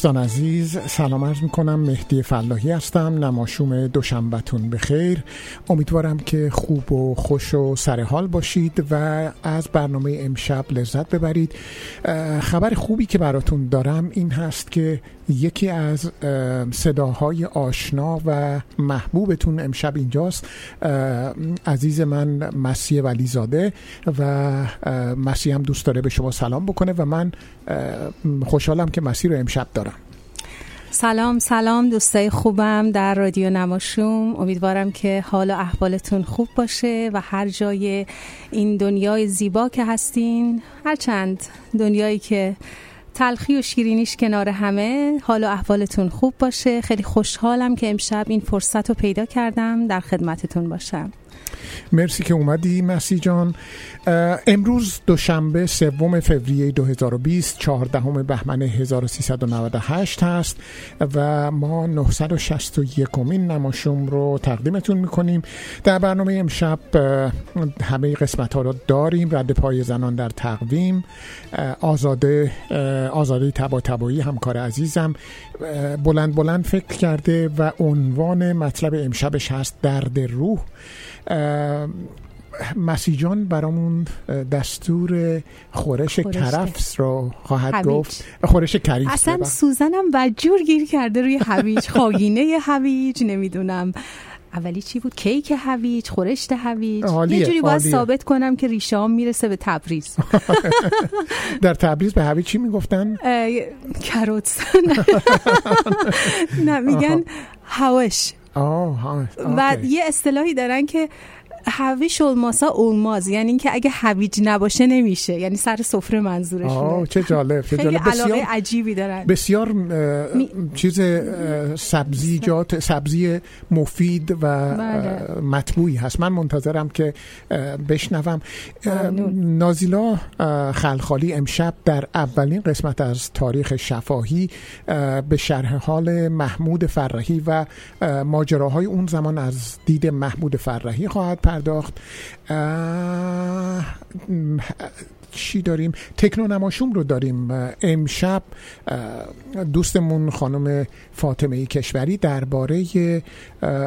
دوستان عزیز سلام عرض می‌کنم. مهدی فلاحی هستم. نماشوم دوشنبتون بخیر. امیدوارم که خوب و خوش و سرحال باشید و از برنامه امشب لذت ببرید. خبر خوبی که براتون دارم این هست که یکی از اه، صداهای آشنا و محبوبتون امشب اینجاست. عزیز من مسیح ولیزاده و مسیح هم دوست داره به شما سلام بکنه و من خوشحالم که مسیح رو امشب دارم. سلام سلام دوستای خوبم در رادیو نماشوم. امیدوارم که حال و احوالتون خوب باشه و هر جای این دنیای زیبا که هستین هرچند دنیایی که تلخی و شیرینیش کنار همه حال و احوالتون خوب باشه. خیلی خوشحالم که امشب این فرصت رو پیدا کردم در خدمتتون باشم. مرسی که اومدی مسی جان. امروز دوشنبه سوم فوریه 2020 چهاردهم بهمن 1398 هست و ما 961 کمین نماشوم رو تقدیمتون می‌کنیم. در برنامه امشب همه قسمت ها رو داریم. رد پای زنان در تقویم. آزاده آزاده تبا تبایی همکار عزیزم بلند بلند فکر کرده و عنوان مطلب امشبش هست درد روح. مسیجان برامون دستور خورش خورش کرفس رو خواهد هویج. گفت. خورش کریف اصلا. سوزنم وجور گیر کرده روی هویج خاگینه هویج نمی‌دونم. اولی چی بود؟ کیک هویج خورشت هویج عالیه، یه جوری باید عالیه. ثابت کنم که ریشه می‌رسه به تبریز. در تبریز به هویج چی می‌گفتن؟ اه، کروت نه. نه میگن هوش. آه ها و. یه اصطلاحی دارن که هویش الماسا اولماز یعنی اینکه اگه هویج نباشه نمیشه. یعنی سر سفره آه منظورشونه چه جالب چه خیلی جالب علاقه بسیار عجیبی دارن. بسیار می- چیز سبزیجات سبزی مفید و بله. مطبوعی هست. من منتظرم که بشنوم. نازیلا خلخالی امشب در اولین قسمت از تاریخ شفاهی اه، به شرح حال محمود فرهی و اه، ماجراهای اون زمان از دید محمود فرهی خواهد پرداخت. چی داریم؟ تکنو نماشوم رو داریم. امشب دوستمون خانم فاطمه ای کشوری درباره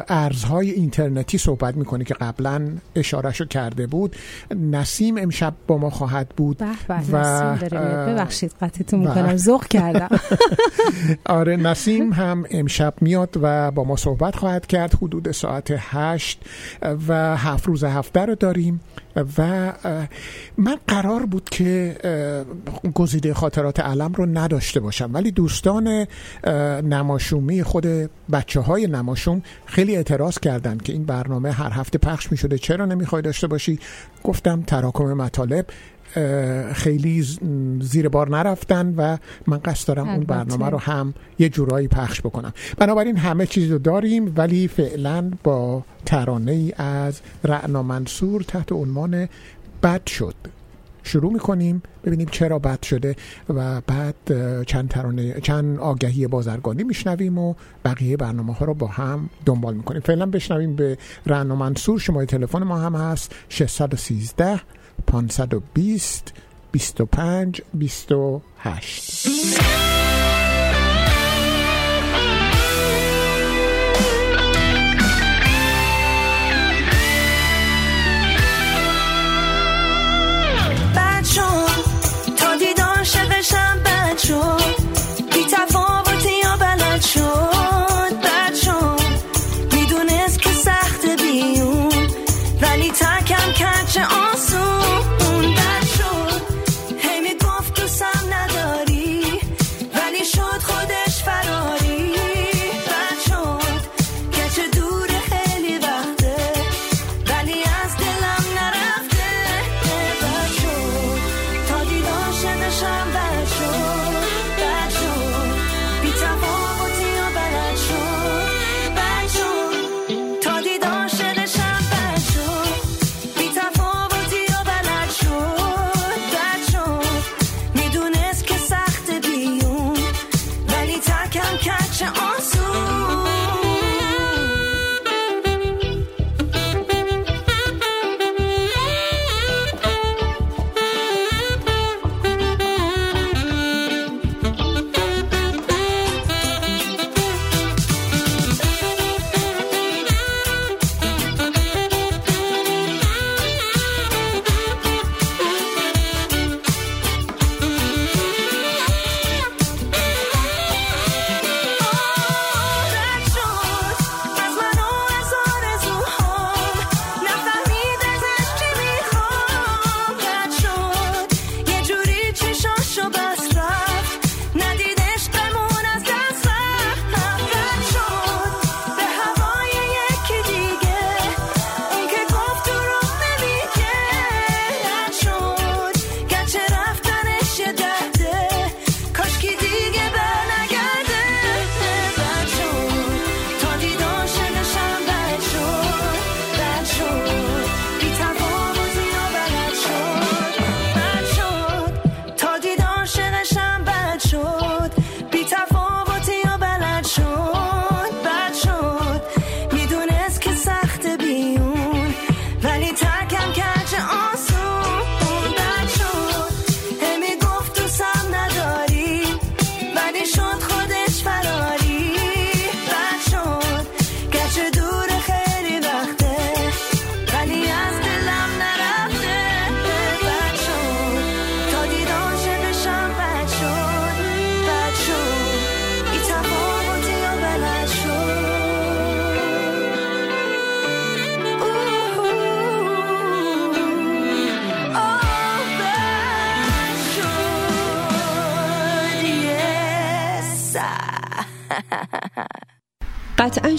ارزهای اینترنتی صحبت می‌کنه که قبلا اشارهشو کرده بود. نسیم امشب با ما خواهد بود به به و، ببخشید قطعتون می‌کنم. ذوق کردم. آره نسیم هم امشب میاد و با ما صحبت خواهد کرد. حدود ساعت هشت و هفت روز هفته رو داریم. و من قرار بود که گزیده خاطرات علم رو نداشته باشم. ولی دوستان نماشومی خود بچه های نماشوم خیلی اعتراض کردند که این برنامه هر هفته پخش می شده چرا نمی‌خوای داشته باشی؟ گفتم تراکم مطالب خیلی زیر بار نرفتن و من قصد دارم اون برنامه رو هم یه جورایی پخش بکنم. بنابراین همه چیز رو داریم ولی فعلا با ترانه ای از رعنا منصور تحت عنوان بد شد. شروع می‌کنیم ببینیم چرا بد شده و بعد چند ترانه چند آگهی بازرگانی میشنویم و بقیه برنامه ها رو با هم دنبال می‌کنیم. فعلا بشنویم به رعنا منصور شماره تلفن ما هم هست 613 520 25 28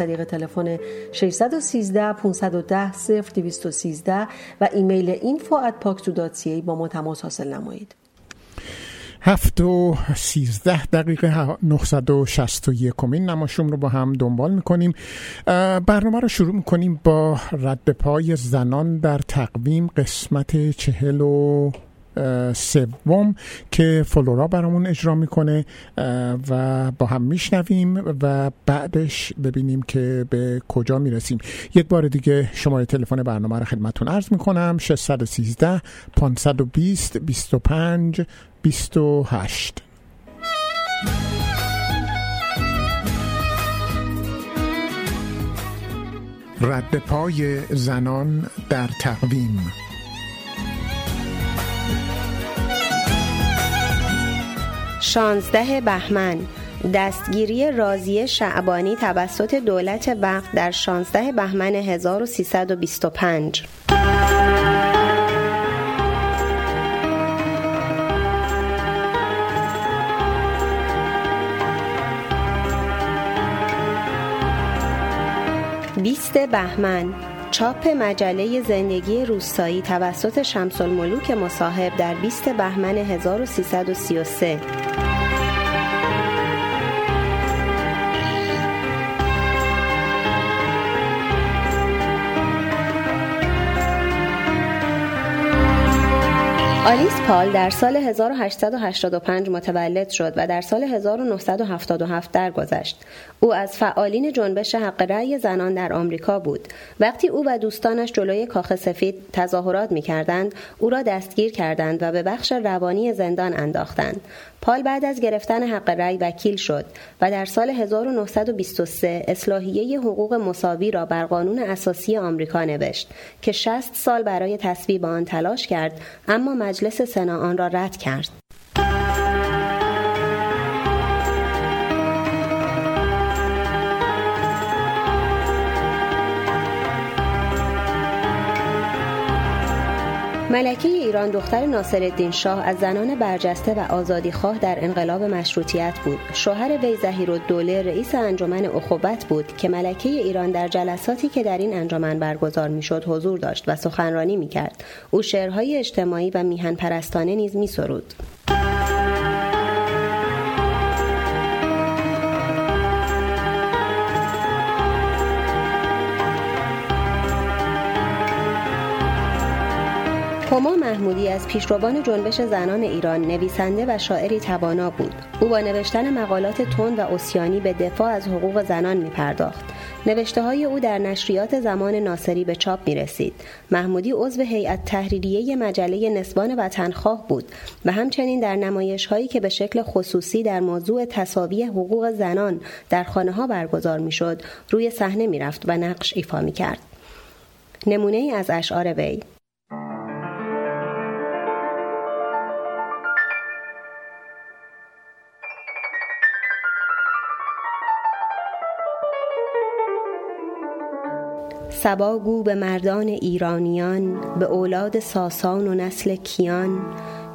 طریق تلفن 613 510 0213 و ایمیل info@paksu.ca با ما تماس حاصل نمایید. هفت و سیزده دقیقه 961 کمین نماشوم رو با هم دنبال می‌کنیم برنامه رو شروع می‌کنیم با رد پای زنان در تقویم قسمت چهل و سوم که فلورا برامون اجرا می‌کنه و با هم میشنویم و بعدش ببینیم که به کجا می‌رسیم. یک بار دیگه شماره تلفن برنامه رو خدمتون عرض می‌کنم 613 520 25 28 رد پای زنان در تقویم. شانزده بهمن. دستگیری رازی شعبانی توسط دولت وقت در 16 بهمن 1325 بیست بهمن. چاپ مجله زندگی روستایی توسط شمس الملوک مصاحب در 20 بهمن 1333 آلیس پال در سال 1885 متولد شد و در سال 1977 درگذشت. او از فعالین جنبش حق رأی زنان در آمریکا بود. وقتی او و دوستانش جلوی کاخ سفید تظاهرات می کردند، او را دستگیر کردند و به بخش روانی زندان انداختند. پال بعد از گرفتن حق رأی وکیل شد و در سال 1923 اصلاحیه حقوق مساوی را بر قانون اساسی آمریکا نوشت که 60 سال برای تصویب آن تلاش کرد اما مجلس سنا آن را رد کرد. ملکه ایران دختر ناصرالدین شاه از زنان برجسته و آزادیخواه در انقلاب مشروطیت بود. شوهر وی دوله رئیس انجمن اخوبت بود که ملکه ایران در جلساتی که در این انجمن برگزار می‌شد حضور داشت و سخنرانی می‌کرد. او شعرهای اجتماعی و میهن پرستانه نیز میسرود. هما محمودی از پیشروان جنبش زنان ایران نویسنده و شاعری توانا بود او با نوشتن مقالات تند و اسیانی به دفاع از حقوق زنان می پرداخت نوشته های او در نشریات زمان ناصری به چاپ می رسید. محمودی عضو هیئت تحریریه مجله نسبان وطنخواه بود و همچنین در نمایش هایی که به شکل خصوصی در موضوع تصاوی حقوق زنان در خانه ها برگزار می شد روی صحنه می رفت و نقش ایفا می کرد. نمونه ای از اشعار وی سبا به مردان ایرانیان به اولاد ساسان و نسل کیان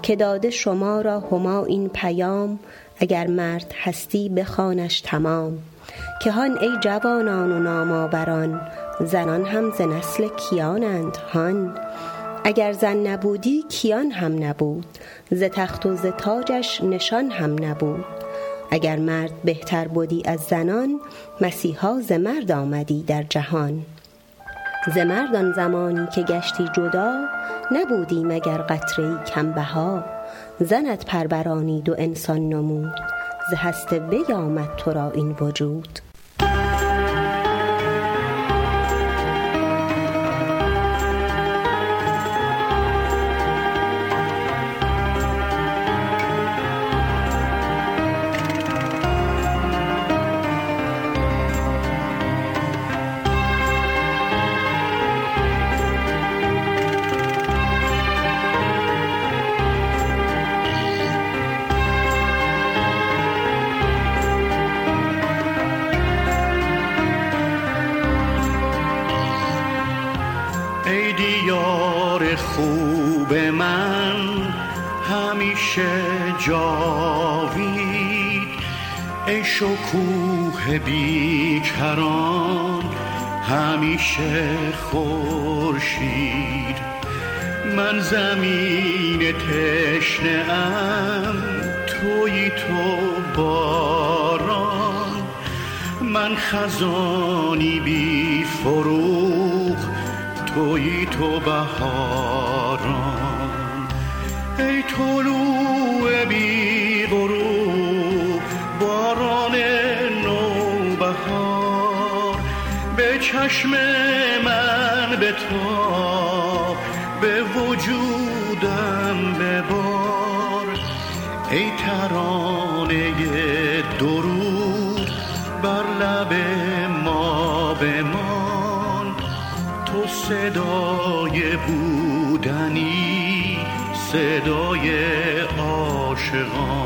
که داده شما را هما این پیام اگر مرد هستی بخوانش تمام. که هان ای جوانان و نامآوران زنان هم ز نسل کیانند هان. اگر زن نبودی کیان هم نبود ز تخت و ز تاجش نشان هم نبود. اگر مرد بهتر بودی از زنان مسیحا ز مرد آمدی در جهان. ز مردان زمانی که گشتی جدا نبودی مگر قطره کم بها زنت پربرانید و انسان نمود ز هست وی آمد تو را این وجود. شکوه بیکران همیشه خورشید. من زمین تشنه ام توی تو باران. من خزانی بی فروغ توی تو بهاران چشم من به تو به وجودم ببار. ای ترانه درود بر لب ما بمان. تو صدای بودنی صدای عاشقان.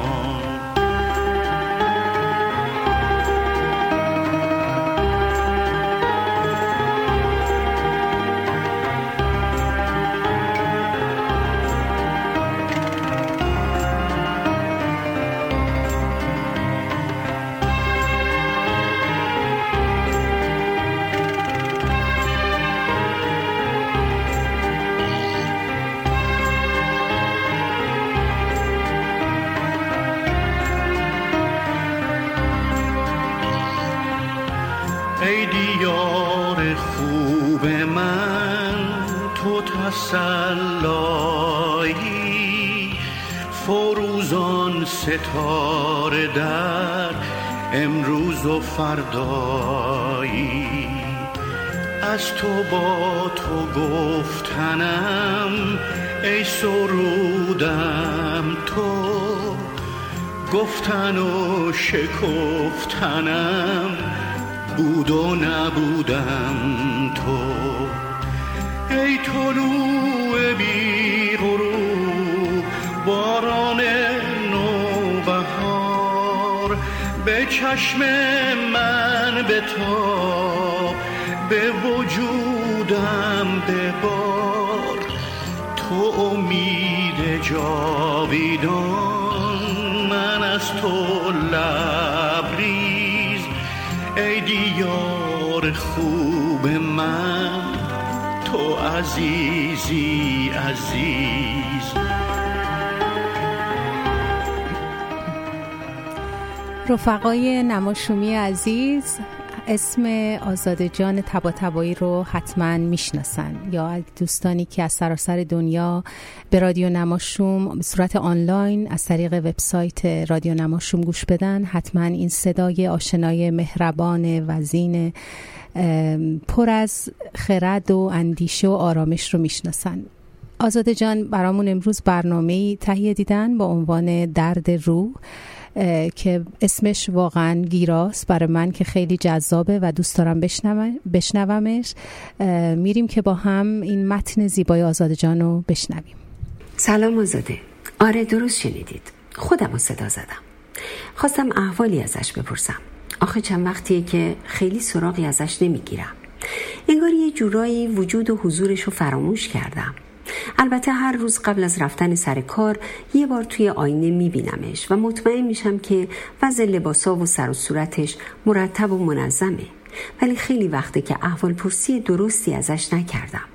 ستاره در امروز و فردایی. از تو با تو گفتنم ای سرودم تو گفتن و شکفتنم بود و نبودم تو. ای طلوع چشم من به تا به وجودم ببار. تو تو امید جاویدان من از تو لبریز. ای دیار خوب من تو عزیزی عزیز. رفقای نماشومی عزیز اسم آزاده جان تبا تبایی رو حتما می‌شناسن یا دوستانی که از سراسر دنیا به رادیو نماشوم به صورت آنلاین از طریق وبسایت رادیو نماشوم گوش بدن حتما این صدای آشنای مهربان وزین پر از خرد و اندیشه و آرامش رو می‌شناسن. آزاده جان برامون امروز برنامه تهیه دیدن با عنوان درد روح. که اسمش واقعا گیراست برای من که خیلی جذابه و دوست دارم بشنومش. میریم که با هم این متن زیبای آزاده جان رو بشنویم. سلام آزاده. آره درست شنیدید. خودم رو صدا زدم. خواستم احوالی ازش بپرسم. آخه چند وقتیه که خیلی سراغی ازش نمی‌گیرم. انگار یه جورایی وجود و حضورش رو فراموش کردم. البته هر روز قبل از رفتن سر کار یه بار توی آینه میبینمش و مطمئن میشم که وضع لباسا و سر و صورتش مرتب و منظمه. ولی خیلی وقته که احوال پرسی درستی ازش نکردم.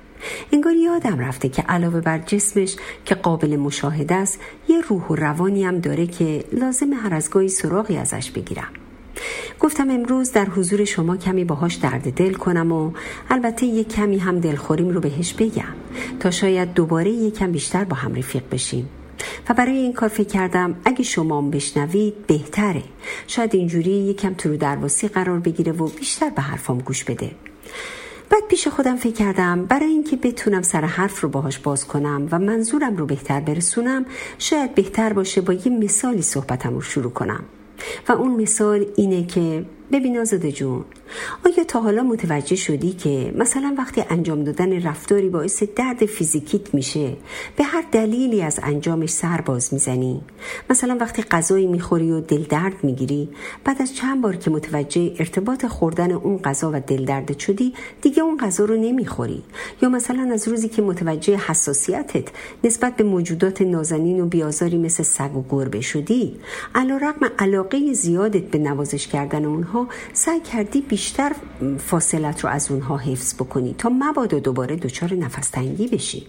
انگار یادم رفته که علاوه بر جسمش که قابل مشاهده است یه روح و روانی هم داره که لازم هر از گاهی سراغی ازش بگیرم. گفتم امروز در حضور شما کمی باهاش درد دل کنم و البته یک کمی هم دلخوریم رو بهش بگم. تا شاید دوباره یکم بیشتر با هم رفیق بشیم. و برای این کار فکر کردم اگه شما بشنوید بهتره. شاید اینجوری یکم تو درواسی قرار بگیره و بیشتر به حرفام گوش بده. بعد پیش خودم فکر کردم برای اینکه بتونم سر حرف رو باهاش باز کنم و منظورم رو بهتر برسونم شاید بهتر باشه با یه مثالی صحبتم رو شروع کنم. و اون مثال اینه که ببین آزاده جون آیا تا حالا متوجه شدی که مثلا وقتی انجام دادن رفتاری باعث درد فیزیکیت میشه به هر دلیلی از انجامش سر باز می‌زنی؟ مثلا وقتی غذایی می‌خوری و دل درد می‌گیری بعد از چند بار که متوجه ارتباط خوردن اون غذا و دل درد شدی دیگه اون غذا رو نمی‌خوری؟ یا مثلا از روزی که متوجه حساسیتت نسبت به موجودات نازنین و بیازاری مثل سگ و گربه شدی علیرغم علاقه زیادت به نوازش کردن اونها سعی کردی بیشتر فاصلت رو از اونها حفظ بکنی تا مبادا دوباره دچار نفس تنگی بشی.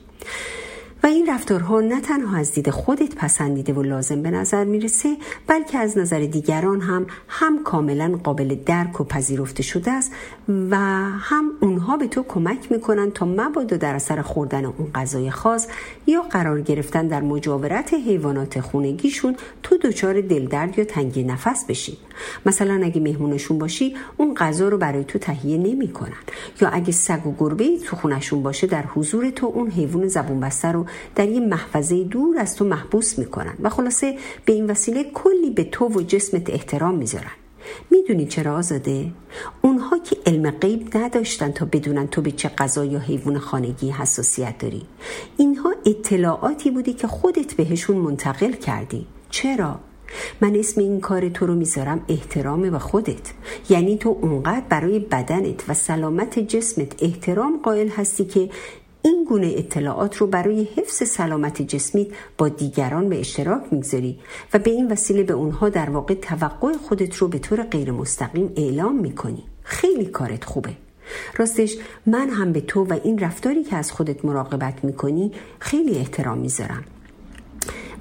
و این رفتارها نه تنها از دید خودت پسندیده و لازم به نظر می‌رسه بلکه از نظر دیگران هم هم کاملا قابل درک و پذیرفته شده است و هم اونها به تو کمک می‌کنن تا مبادا در اثر خوردن اون غذای خاص یا قرار گرفتن در مجاورت حیوانات خونگیشون تو دچار دلدرد یا تنگی نفس بشی. مثلا اگه مهمونشون باشی اون غذا رو برای تو تهیه نمی‌کنن. یا اگه سگ و گربه تو خونشون باشه در حضور تو اون حیوان زبون بسته رو در یه محفظه دور از تو محبوس می‌کنن. و خلاصه به این وسیله کلی به تو و جسمت احترام می‌ذارن. می‌دونی چرا آزاده؟ اونها که علم غیب نداشتن تا بدونن تو به چه غذا یا حیوان خانگی حساسیت داری. اینها اطلاعاتی بودی که خودت بهشون منتقل کردی. چرا؟ من اسم این کار تو رو می‌ذارم احترام و خودت. یعنی تو اونقدر برای بدنت و سلامت جسمت احترام قائل هستی که این گونه اطلاعات رو برای حفظ سلامت جسمی با دیگران به اشتراک می‌گذاری و به این وسیله به اونها در واقع توقع خودت رو به طور غیر مستقیم اعلام می‌کنی. خیلی کارت خوبه. راستش من هم به تو و این رفتاری که از خودت مراقبت می‌کنی خیلی احترام می‌ذارم.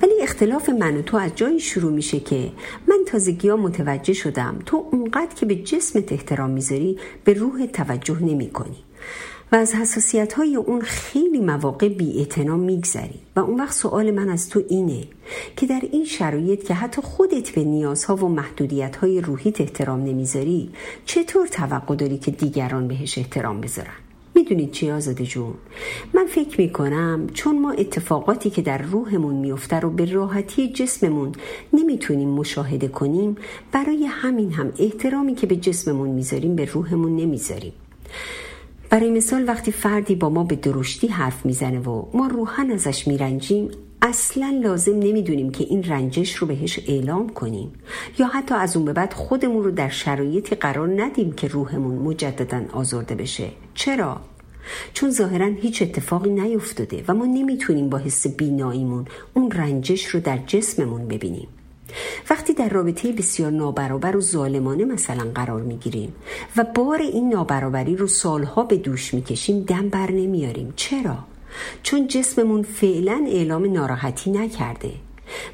ولی اختلاف من و تو از جایی شروع میشه که من تازگی ها متوجه شدم تو اونقدر که به جسمت احترام می‌ذاری به روح توجه نمی کنی و از حساسیت های اون خیلی مواقع بی میگذری. و اون وقت سوال من از تو اینه که در این شرایط که حتی خودت به نیازها و محدودیت های روحیت احترام نمی‌ذاری چطور توقع داری که دیگران بهش احترام بذارن؟ می‌دونید چی آزاده جون؟ من فکر می‌کنم چون ما اتفاقاتی که در روحمون میفته رو به راحتی جسممون نمی‌تونیم مشاهده کنیم برای همین هم احترامی که به جسممون می‌ذاریم به روحمون نمی‌ذاریم. برای مثال وقتی فردی با ما به درشتی حرف می‌زنه و ما روحن ازش میرنجیم اصلا لازم نمی‌دونیم که این رنجش رو بهش اعلام کنیم یا حتی از اون به بعد خودمون رو در شرایطی قرار ندیم که روحمون مجددا آزرده بشه چرا؟ چون ظاهرا هیچ اتفاقی نیفتاده و ما نمی‌تونیم با حس بیناییمون اون رنجش رو در جسممون ببینیم وقتی در رابطه بسیار نابرابر و ظالمانه مثلا قرار می‌گیریم و بار این نابرابری رو سالها به دوش می‌کشیم دم بر نمیاریم چرا؟ چون جسممون فعلا اعلام ناراحتی نکرده.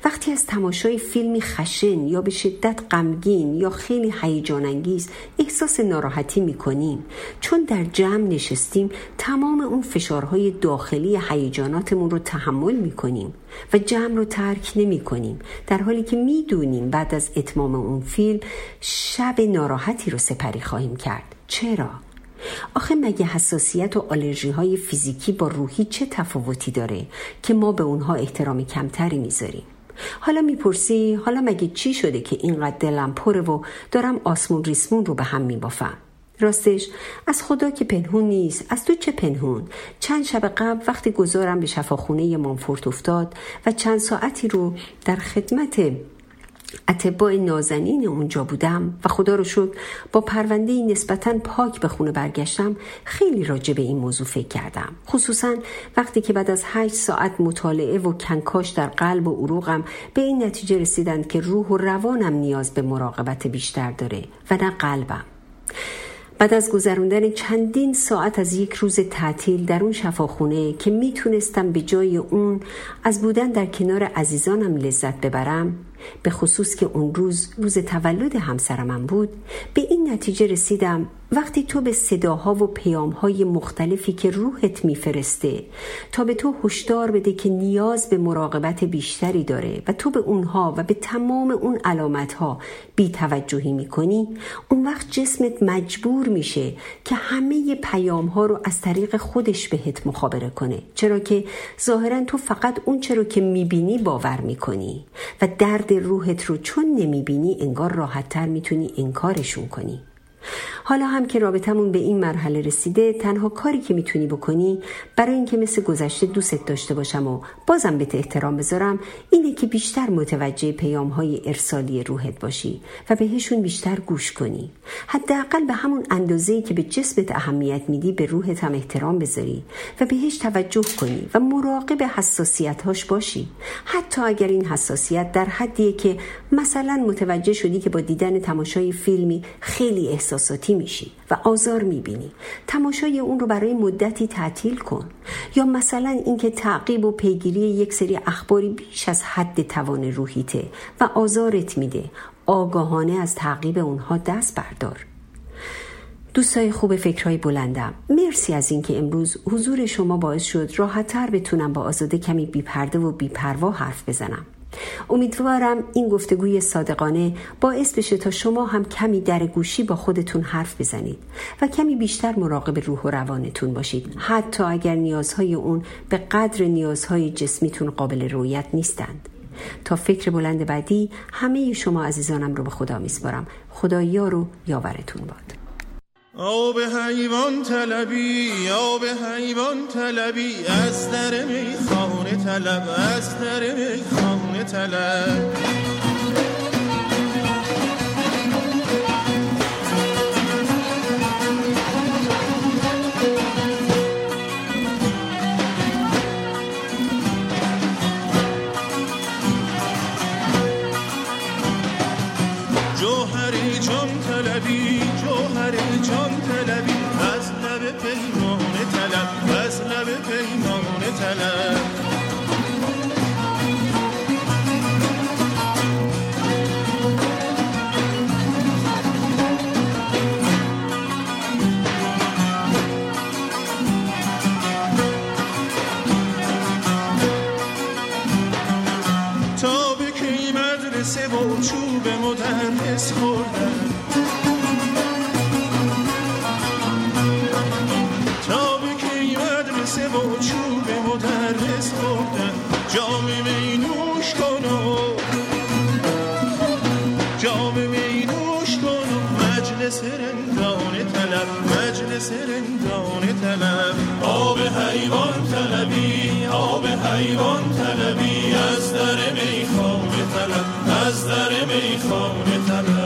وقتی از تماشای فیلمی خشن یا به شدت غمگین یا خیلی هیجان انگیز احساس ناراحتی می‌کنیم چون در جمع نشستیم تمام اون فشارهای داخلی هیجاناتمون رو تحمل می‌کنیم و جمع رو ترک نمی کنیم در حالی که می‌دونیم بعد از اتمام اون فیلم شب ناراحتی رو سپری خواهیم کرد. چرا؟ آخه مگه حساسیت و آلرژی های فیزیکی با روحی چه تفاوتی داره که ما به اونها احترام کمتری می‌ذاریم؟ حالا می‌پرسی حالا مگه چی شده که اینقدر دلم پره و دارم آسمون ریسمون رو به هم میبافم؟ راستش از خدا که پنهون نیست. از تو چه پنهون؟ چند شب قبل وقتی گذارم به شفاخونه مانفورت افتاد و چند ساعتی رو در خدمت اتباع نازنین اونجا بودم و خدا رو شد با پرونده نسبتا پاک به خونه برگشتم خیلی راجع به این موضوع فکر کردم. خصوصا وقتی که بعد از هشت ساعت مطالعه و کنکاش در قلب و عروقم به این نتیجه رسیدند که روح و روانم نیاز به مراقبت بیشتر داره و نه قلبم. بعد از گذراندن چندین ساعت از یک روز تعطیل در اون شفاخونه که می‌تونستم به جای اون از بودن در کنار عزیزانم لذت ببرم به خصوص که اون روز روز تولد همسرمم بود به این نتیجه رسیدم وقتی تو به صداها و پیامهای مختلفی که روحت میفرسته تا به تو هشدار بده که نیاز به مراقبت بیشتری داره و تو به اونها و به تمام اون علامتها بی توجهی می‌کنی اون وقت جسمت مجبور میشه که همه پیامها رو از طریق خودش بهت مخابره کنه. چرا که ظاهرا تو فقط اون چرا که می‌بینی باور می‌کنی و درد روحت رو چون نمی‌بینی انگار راحتتر می‌تونی انکارشون کنی. حالا هم که رابطمون به این مرحله رسیده تنها کاری که می‌تونی بکنی برای اینکه مثل گذشته دوست داشته باشم و بازم به احترام بذارم اینه که بیشتر متوجه پیام های ارسالی روحت باشی و بهشون بیشتر گوش کنی. حداقل به همون اندازه‌ای که به جسمت اهمیت میدی به روحت هم احترام بذاری و بهش توجه کنی و مراقب حساسیت هاش باشی. حتی اگر این حساسیت در حدیه که مثلا متوجه شدی که با دیدن تماشای فیلمی خیلی احساساتی میشی و آزار می‌بینی. تماشای اون رو برای مدتی تعطیل کن. یا مثلا اینکه تعقیب و پیگیری یک سری اخباری بیش از حد توان روحیته و آزارت میده. آگاهانه از تعقیب اونها دست بردار. دوستای خوب فکرهای بلندم مرسی از اینکه امروز حضور شما باعث شد راحتتر بتونم با آزاده کمی بیپرده و بیپروا حرف بزنم. امیدوارم این گفتگوی صادقانه باعث بشه تا شما هم کمی در گوشی با خودتون حرف بزنید و کمی بیشتر مراقب روح و روانتون باشید. حتی اگر نیازهای اون به قدر نیازهای جسمیتون قابل رویت نیستند. تا فکر بلند بعدی همه شما عزیزانم رو به خدا میسپارم. خدا یار و یاورتون باد. آب حیوان طلبی آب حیوان طلبی از در میخانه طلب از در میخانه طلب. جام می نوش کن و جام می نوش کن و مجلس رندانه طلب مجلس رندانه طلب. آب حیوان طلبی آب حیوان طلبی از در میخانه طلب از در میخانه طلب.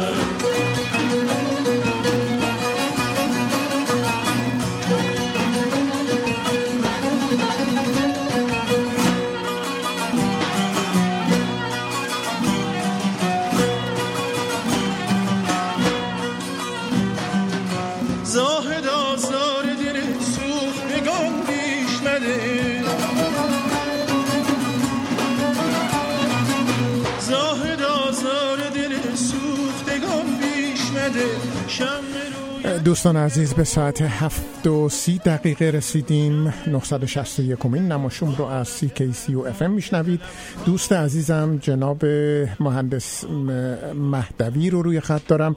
دوستان عزیز به ساعت هفت و سی دقیقه رسیدیم. 961 کمین نماشوم رو از سی کی سی و ام میشنوید. دوست عزیزم جناب مهندس مهدوی رو روی خط دارم.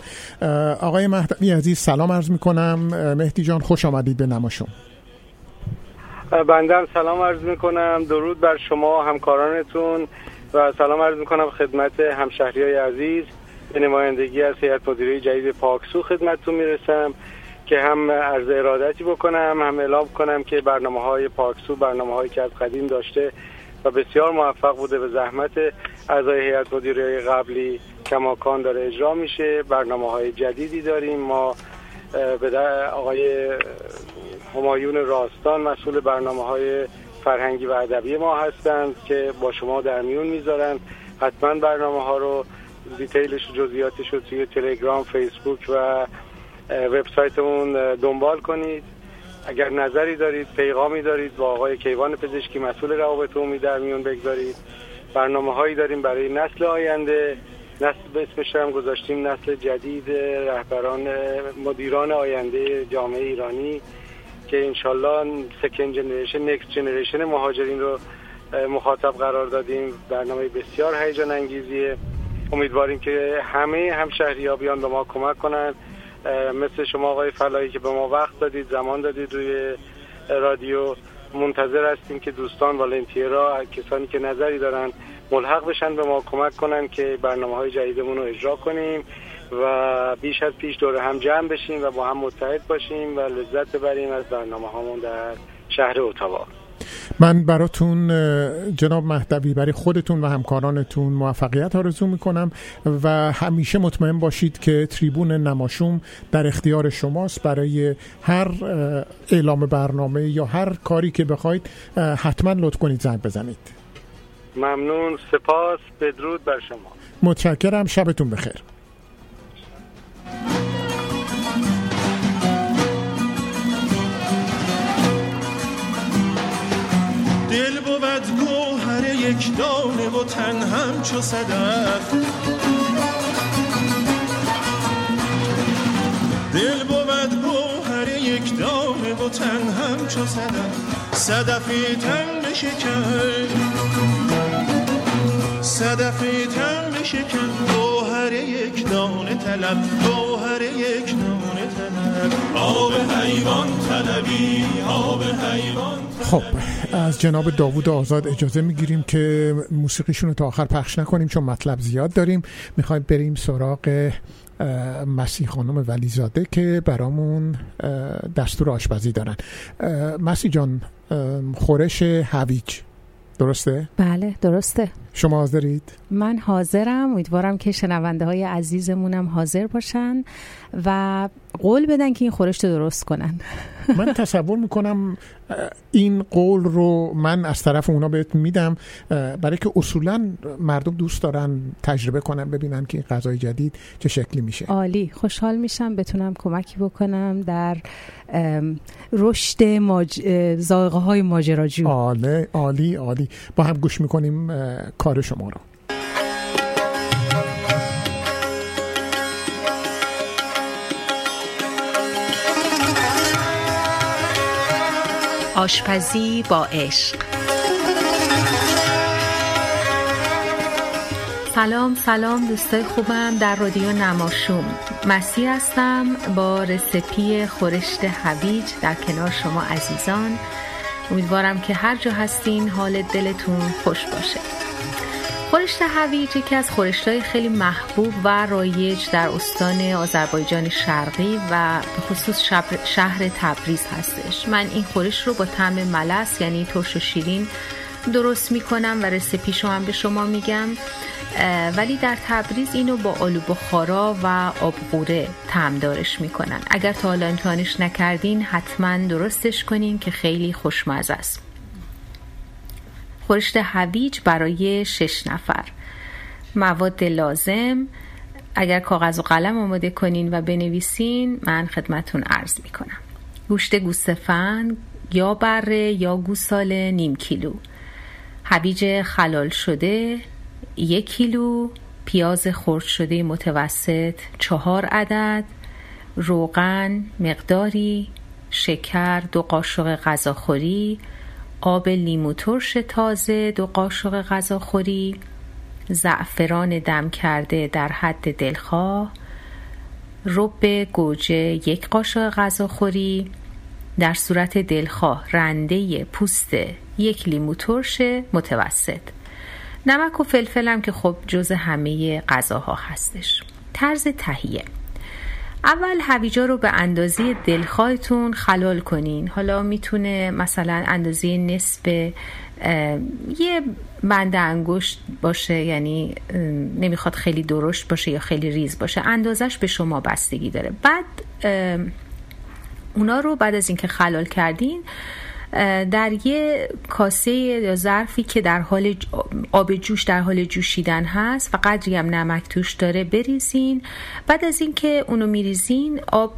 آقای مهدوی عزیز سلام عرض می‌کنم. مهدی جان خوش آمدید به نماشوم. بندم سلام عرض می‌کنم. درود بر شما همکارانتون و سلام عرض می‌کنم خدمت همشهری های عزیز. به نمایندگی از هیئت مدیره جدید پاکسو خدمتتون می‌رسم که هم عرض ارادتی بکنم هم اعلام کنم که برنامه های پاکسو برنامه هایی که از قدیم داشته و بسیار موفق بوده به زحمت اعضای هیئت مدیره قبلی کماکان داره اجرا میشه. برنامه های جدیدی داریم. ما به آقای همایون راستان مسئول برنامه های فرهنگی و ادبی ما هستند که با شما در میون می‌ذارن. حتما برنامه ها رو دیتیلش و جزئیاتش رو توی تلگرام فیسبوک و وبسایتمون دنبال کنید. اگر نظری دارید پیغامی دارید با آقای کیوان پزشکی مسئول روابط عمومی در میون بگذارید. برنامه هایی داریم برای نسل آینده. نسل به اسمش هم گذاشتیم نسل جدید رهبران مدیران آینده جامعه ایرانی که انشالله سکن جنریشن نکست جنریشن مهاجرین رو مخاطب قرار دادیم. برنامه بسیار هیجان انگیزیه. امیدواریم که همه همشهری ها بیان به ما کمک کنند مثل شما آقای فلایی که به ما وقت دادید زمان دادید روی رادیو. منتظر هستیم که دوستان والنتیرا کسانی که نظری دارن ملحق بشن به ما کمک کنن که برنامه های جدیدمون رو اجرا کنیم و بیش از پیش دور هم جمع بشیم و با هم متحد باشیم و لذت ببریم از برنامه هامون در شهر اتاوا. من براتون جناب مهدوی برای خودتون و همکارانتون موفقیت آرزو می‌کنم و همیشه مطمئن باشید که تریبون نماشوم در اختیار شماست برای هر اعلام برنامه یا هر کاری که بخواید حتما لطف کنید زنگ بزنید. ممنون. سپاس. بدرود بر شما. متشکرم. شبتون بخیر. دل بود گوهر یک دانه و تن همچو صدف. دل بود گوهر یک دانه و تن همچو صدف. صدفی تن بشکن صدفی تن بشکن گوهر یک دانه طلب. گوهر یک دانه خب از جناب داوود آزاد اجازه می‌گیریم که موسیقیشون رو تا آخر پخش نکنیم چون مطلب زیاد داریم. می‌خوایم بریم سراغ مسیح خانم ولیزاده که برامون دستور آشپزی دارن. مسیح جان خورش هویج. درسته؟ بله درسته. شما حاضرید؟ من حاضرم. امیدوارم که شنونده های عزیزمونم حاضر باشن و قول بدن که این خورش رو درست کنن. من تصور می‌کنم این قول رو من از طرف اونا بهت میدم برای که اصولا مردم دوست دارن تجربه کنن ببینن که غذای جدید چه شکلی میشه. عالی. خوشحال میشم بتونم کمکی بکنم در رشد ماج... های ماجراجو. عالی عالی عالی. با هم گوش می‌کنیم کار شما رو. آشپزی با عشق. سلام سلام دوستای خوبم در رادیو نماشوم. مسیح هستم با رسپی خورشت هویج در کنار شما عزیزان. امیدوارم که هر جا هستین حال دلتون خوش باشه. خورشت هویج یکی از خورشتهای خیلی محبوب و رایج در استان آذربایجان شرقی و به خصوص شهر تبریز هستش. من این خورش رو با طعم ملس یعنی ترش و شیرین درست می‌کنم و رسپیشو هم به شما میگم. ولی در تبریز اینو با آلو بخارا و آبقوره دارش می‌کنن. اگر تا حالا امتحانش نکردین حتما درستش کنین که خیلی خوشمزه است. خورشت هویج برای شش نفر. مواد لازم. اگر کاغذ و قلم آماده کنین و بنویسین من خدمتون عرض می‌کنم. گوشت گوسفند یا بره یا گوساله نیم کیلو. هویج خلال شده یک کیلو. پیاز خرد شده متوسط چهار عدد. روغن مقداری. شکر دو قاشق غذاخوری. آب لیمو ترش تازه دو قاشق غذاخوری زعفران دم کرده در حد دلخواه رب گوجه یک قاشق غذاخوری در صورت دلخواه رنده پوست یک لیمو ترش متوسط. نمک و فلفل که خب جز همه غذاها هستش. طرز تهیه اول هویجا رو به اندازه دلخواهتون خلال کنین. حالا می‌تونه مثلا اندازه نصف یه بند انگشت باشه یعنی نمی‌خواد خیلی درشت باشه یا خیلی ریز باشه. اندازش به شما بستگی داره. بعد اونا رو بعد از اینکه خلال کردین در یه کاسه یا ظرفی که در حال آب جوش در حال جوشیدن هست و قدری هم نمک توش داره بریزین. بعد از اینکه اونو میریزین آب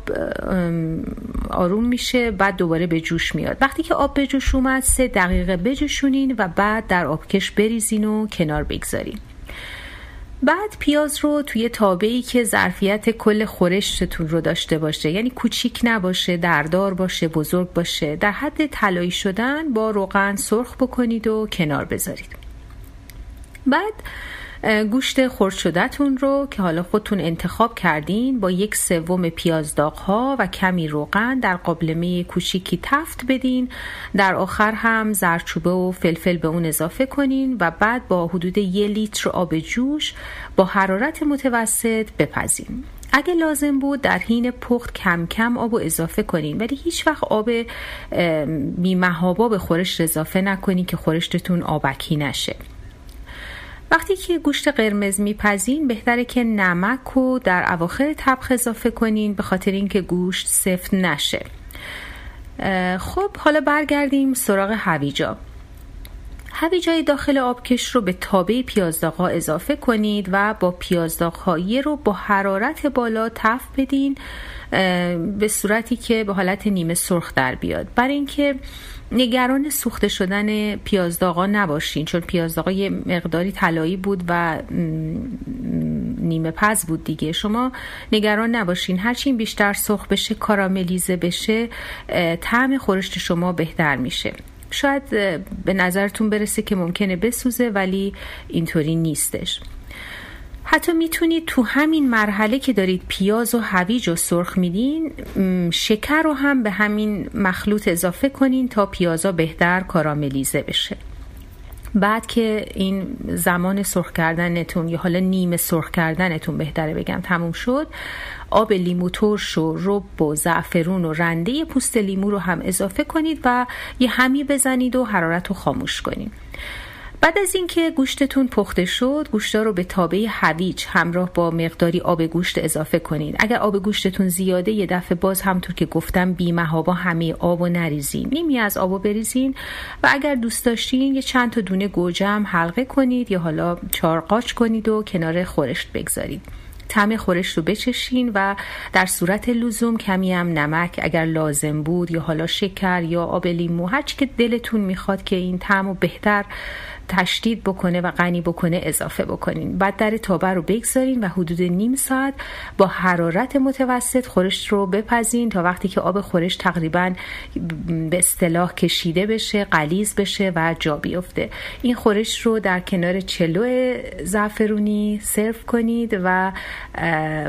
آروم میشه بعد دوباره به جوش میاد. وقتی که آب به جوش اومد سه دقیقه بجوشونین و بعد در آبکش بریزین و کنار بگذارین. بعد پیاز رو توی تابه ای که ظرفیت کل خورشتتون رو داشته باشه یعنی کوچیک نباشه دردار باشه بزرگ باشه در حد طلایی شدن با روغن سرخ بکنید و کنار بذارید. بعد گوشت خرد شدهتون رو که حالا خودتون انتخاب کردین با یک سوم پیاز ها و کمی روغن در قابلمه کوچیکی تفت بدین. در آخر هم زرچوبه و فلفل به اون اضافه کنین و بعد با حدود یه لیتر آب جوش با حرارت متوسط بپزین. اگه لازم بود در حین پخت کم کم آب اضافه کنین ولی هیچ وقت آب بیمهابا به خورشت اضافه نکنین که خورشتتون آبکی نشه. وقتی که گوشت قرمز میپزین بهتره که نمک رو در اواخر طبخ اضافه کنین به خاطر اینکه گوشت سفت نشه. خب حالا برگردیم سراغ هویجا. هویجای داخل آبکش رو به تابه پیازداغ اضافه کنید و با پیازداغ رو با حرارت بالا تف بدین به صورتی که به حالت نیمه سرخ در بیاد. برای اینکه نگران سوخته شدن پیازداغا نباشین چون پیازداغا یه مقداری طلایی بود و نیمه پز بود دیگه. شما نگران نباشین. هرچین بیشتر سرخ بشه کاراملیزه بشه طعم خورشت شما بهتر میشه. شاید به نظرتون برسه که ممکنه بسوزه ولی اینطوری نیستش. حتی می‌تونید تو همین مرحله که دارید پیاز و هویج و سرخ میدین شکر رو هم به همین مخلوط اضافه کنین تا پیازا بهتر کاراملیزه بشه. بعد که این زمان سرخ کردنتون یا حالا نیمه سرخ کردنتون بهتره بگم تموم شد آب لیمو ترش و رب و زعفرون و رنده پوست لیمو رو هم اضافه کنید و یه همی بزنید و حرارت رو خاموش کنید. بعد از اینکه گوشتتون پخته شد گوشتا رو به تابه هویج همراه با مقداری آب گوشت اضافه کنید اگر آب گوشتتون زیاده یه دفعه باز همطور که گفتم با همه آب و نریزین. نیمی از آبو بریزین و اگر دوست داشتین یه چند تا دونه گوجه هم حلقه کنید یا حالا چارقاچ کنید و کنار خورشت بگذارید. طعم خورش رو بچشین و در صورت لزوم کمی هم نمک اگر لازم بود یا حالا شکر یا آب لیمو هر که دلتون می‌خواد که این طعم رو بهتر تشدید بکنه و غنی بکنه اضافه بکنین. بعد در تابه رو بگذارین و حدود نیم ساعت با حرارت متوسط خورش رو بپزین تا وقتی که آب خورش تقریبا به اصطلاح کشیده بشه قلیز بشه و جا بیفته. این خورش رو در کنار چلو زعفرونی سرو کنید و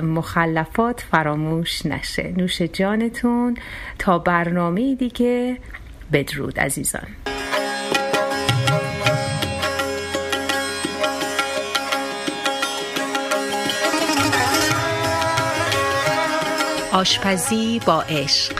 مخلفات فراموش نشه. نوش جانتون تا برنامه دیگه. بدرود عزیزان. آشپزی با عشق.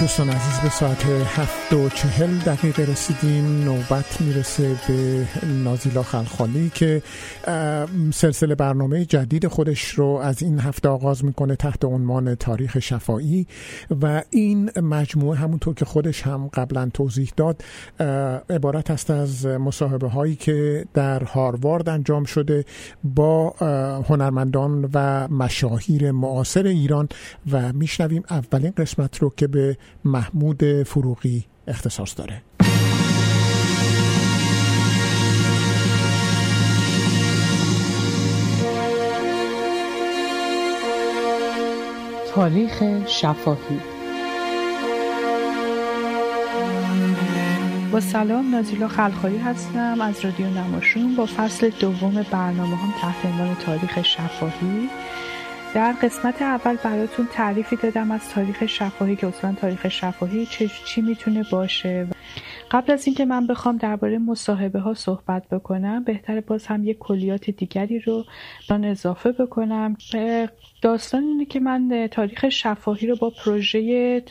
دوستان عزیز به ساعت هفت و چهل دقیقه رسیدیم. نوبت می‌رسه به نازیلا خلخالی که سلسله برنامه جدید خودش رو از این هفته آغاز می‌کنه تحت عنوان تاریخ شفایی و این مجموعه همونطور که خودش هم قبلا توضیح داد عبارت است از مصاحبه هایی که در هاروارد انجام شده با هنرمندان و مشاهیر معاصر ایران و میشنویم اولین قسمت رو که به محمود فروغی اختصاص داره. تاریخ شفاهی. با سلام نازیلا خلخایی هستم از رادیو نماشون. با فصل دوم برنامه هم تحت عنوان تاریخ شفاهی در قسمت اول براتون تعریفی دادم از تاریخ شفاهی که اصلا تاریخ شفاهی چی می‌تونه باشه قبل از اینکه من بخوام درباره مصاحبه ها صحبت بکنم بهتر باز هم یک کلیات دیگری رو آن اضافه بکنم. داستان اینه که من تاریخ شفاهی رو با پروژه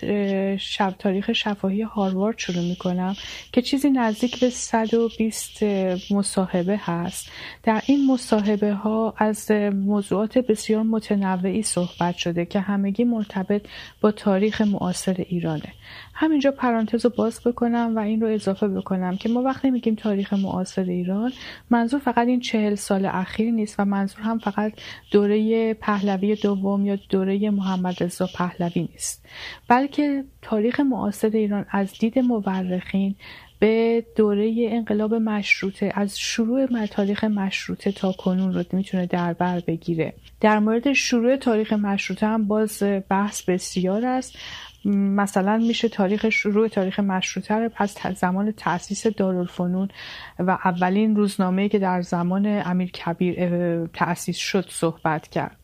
شب تاریخ شفاهی هاروارد شروع می‌کنم که چیزی نزدیک به 120 مصاحبه هست. در این مصاحبه ها از موضوعات بسیار متنوعی صحبت شده که همگی مرتبط با تاریخ معاصر ایرانه. همینجا پرانتز رو باز بکنم و این رو اضافه بکنم که ما وقتی میگیم تاریخ معاصر ایران منظور فقط این چهل سال اخیر نیست و منظور هم فقط دوره پهلوی دوم یا دوره محمد رضا پهلوی نیست. بلکه تاریخ معاصر ایران از دید مورخین به دوره انقلاب مشروطه از شروع تاریخ مشروطه تا کنون رو می‌تونه در بر بگیره. در مورد شروع تاریخ مشروطه هم باز بحث بسیار است. مثلا میشه تاریخ شروع تاریخ مشروطه رو از زمان تاسیس دارالفنون و اولین روزنامه‌ای که در زمان امیر کبیر تأسیس شد صحبت کرد.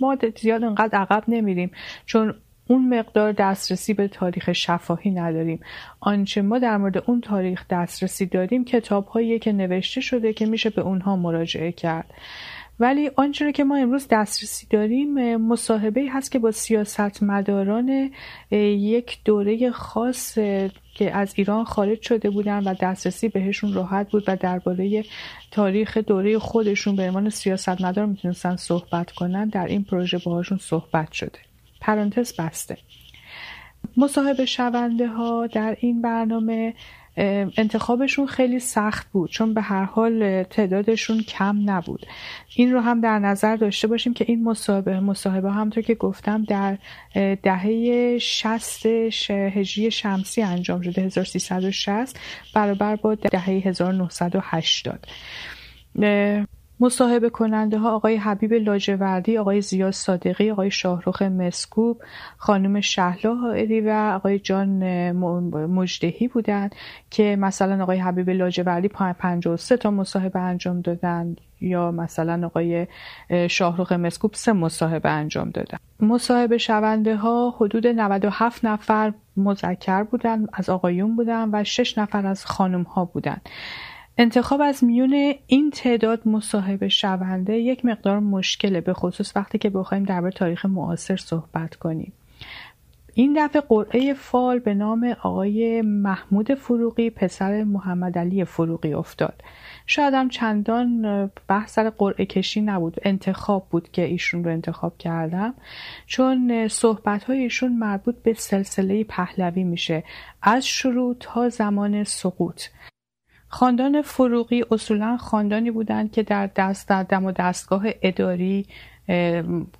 ما زیاد انقدر عقب نمیریم چون اون مقدار دسترسی به تاریخ شفاهی نداریم. آنچه ما در مورد اون تاریخ دسترسی داریم کتاب هایی که نوشته شده که میشه به اونها مراجعه کرد. ولی آنچه که ما امروز دسترسی داریم مصاحبه هست که با سیاستمداران یک دوره خاص که از ایران خارج شده بودن و دسترسی بهشون راحت بود و درباره تاریخ دوره خودشون به عنوان سیاستمدار می‌تونستن صحبت کنن. در این پروژه باهاشون صحبت شده. پرانتز بسته. مصاحبه شونده ها در این برنامه انتخابشون خیلی سخت بود چون به هر حال تعدادشون کم نبود. این رو هم در نظر داشته باشیم که این مصاحبه مصاحبه همطور که گفتم در دهه 60 هجری شمسی انجام شده 1360 برابر با دهه 1980 مصاحبه کننده ها آقای حبیب لاجوردی، آقای زیاد صادقی، آقای شاهروخ مسکوب، خانم شهلا حائری و آقای جان مجدهی بودند که مثلا آقای حبیب لاجوردی 53 تا مصاحبه انجام دادن یا مثلا آقای شاهروخ مسکوب سه مصاحبه انجام دادن مصاحبه شونده ها حدود 97 نفر مذکر بودن از آقایون بودن و 6 نفر از خانم ها بودن انتخاب از میون این تعداد مصاحبه شونده یک مقدار مشکله به خصوص وقتی که بخوایم درباره تاریخ معاصر صحبت کنیم. این دفعه قرعه فال به نام آقای محمود فروغی پسر محمد علی فروغی افتاد. شاید هم چندان بحث سر قرعه کشی نبود انتخاب بود که ایشون رو انتخاب کردم. چون صحبت های ایشون مربوط به سلسله پهلوی میشه از شروع تا زمان سقوط. خاندان فروغی اصولا خاندانی بودند که در دست در دم و دستگاه اداری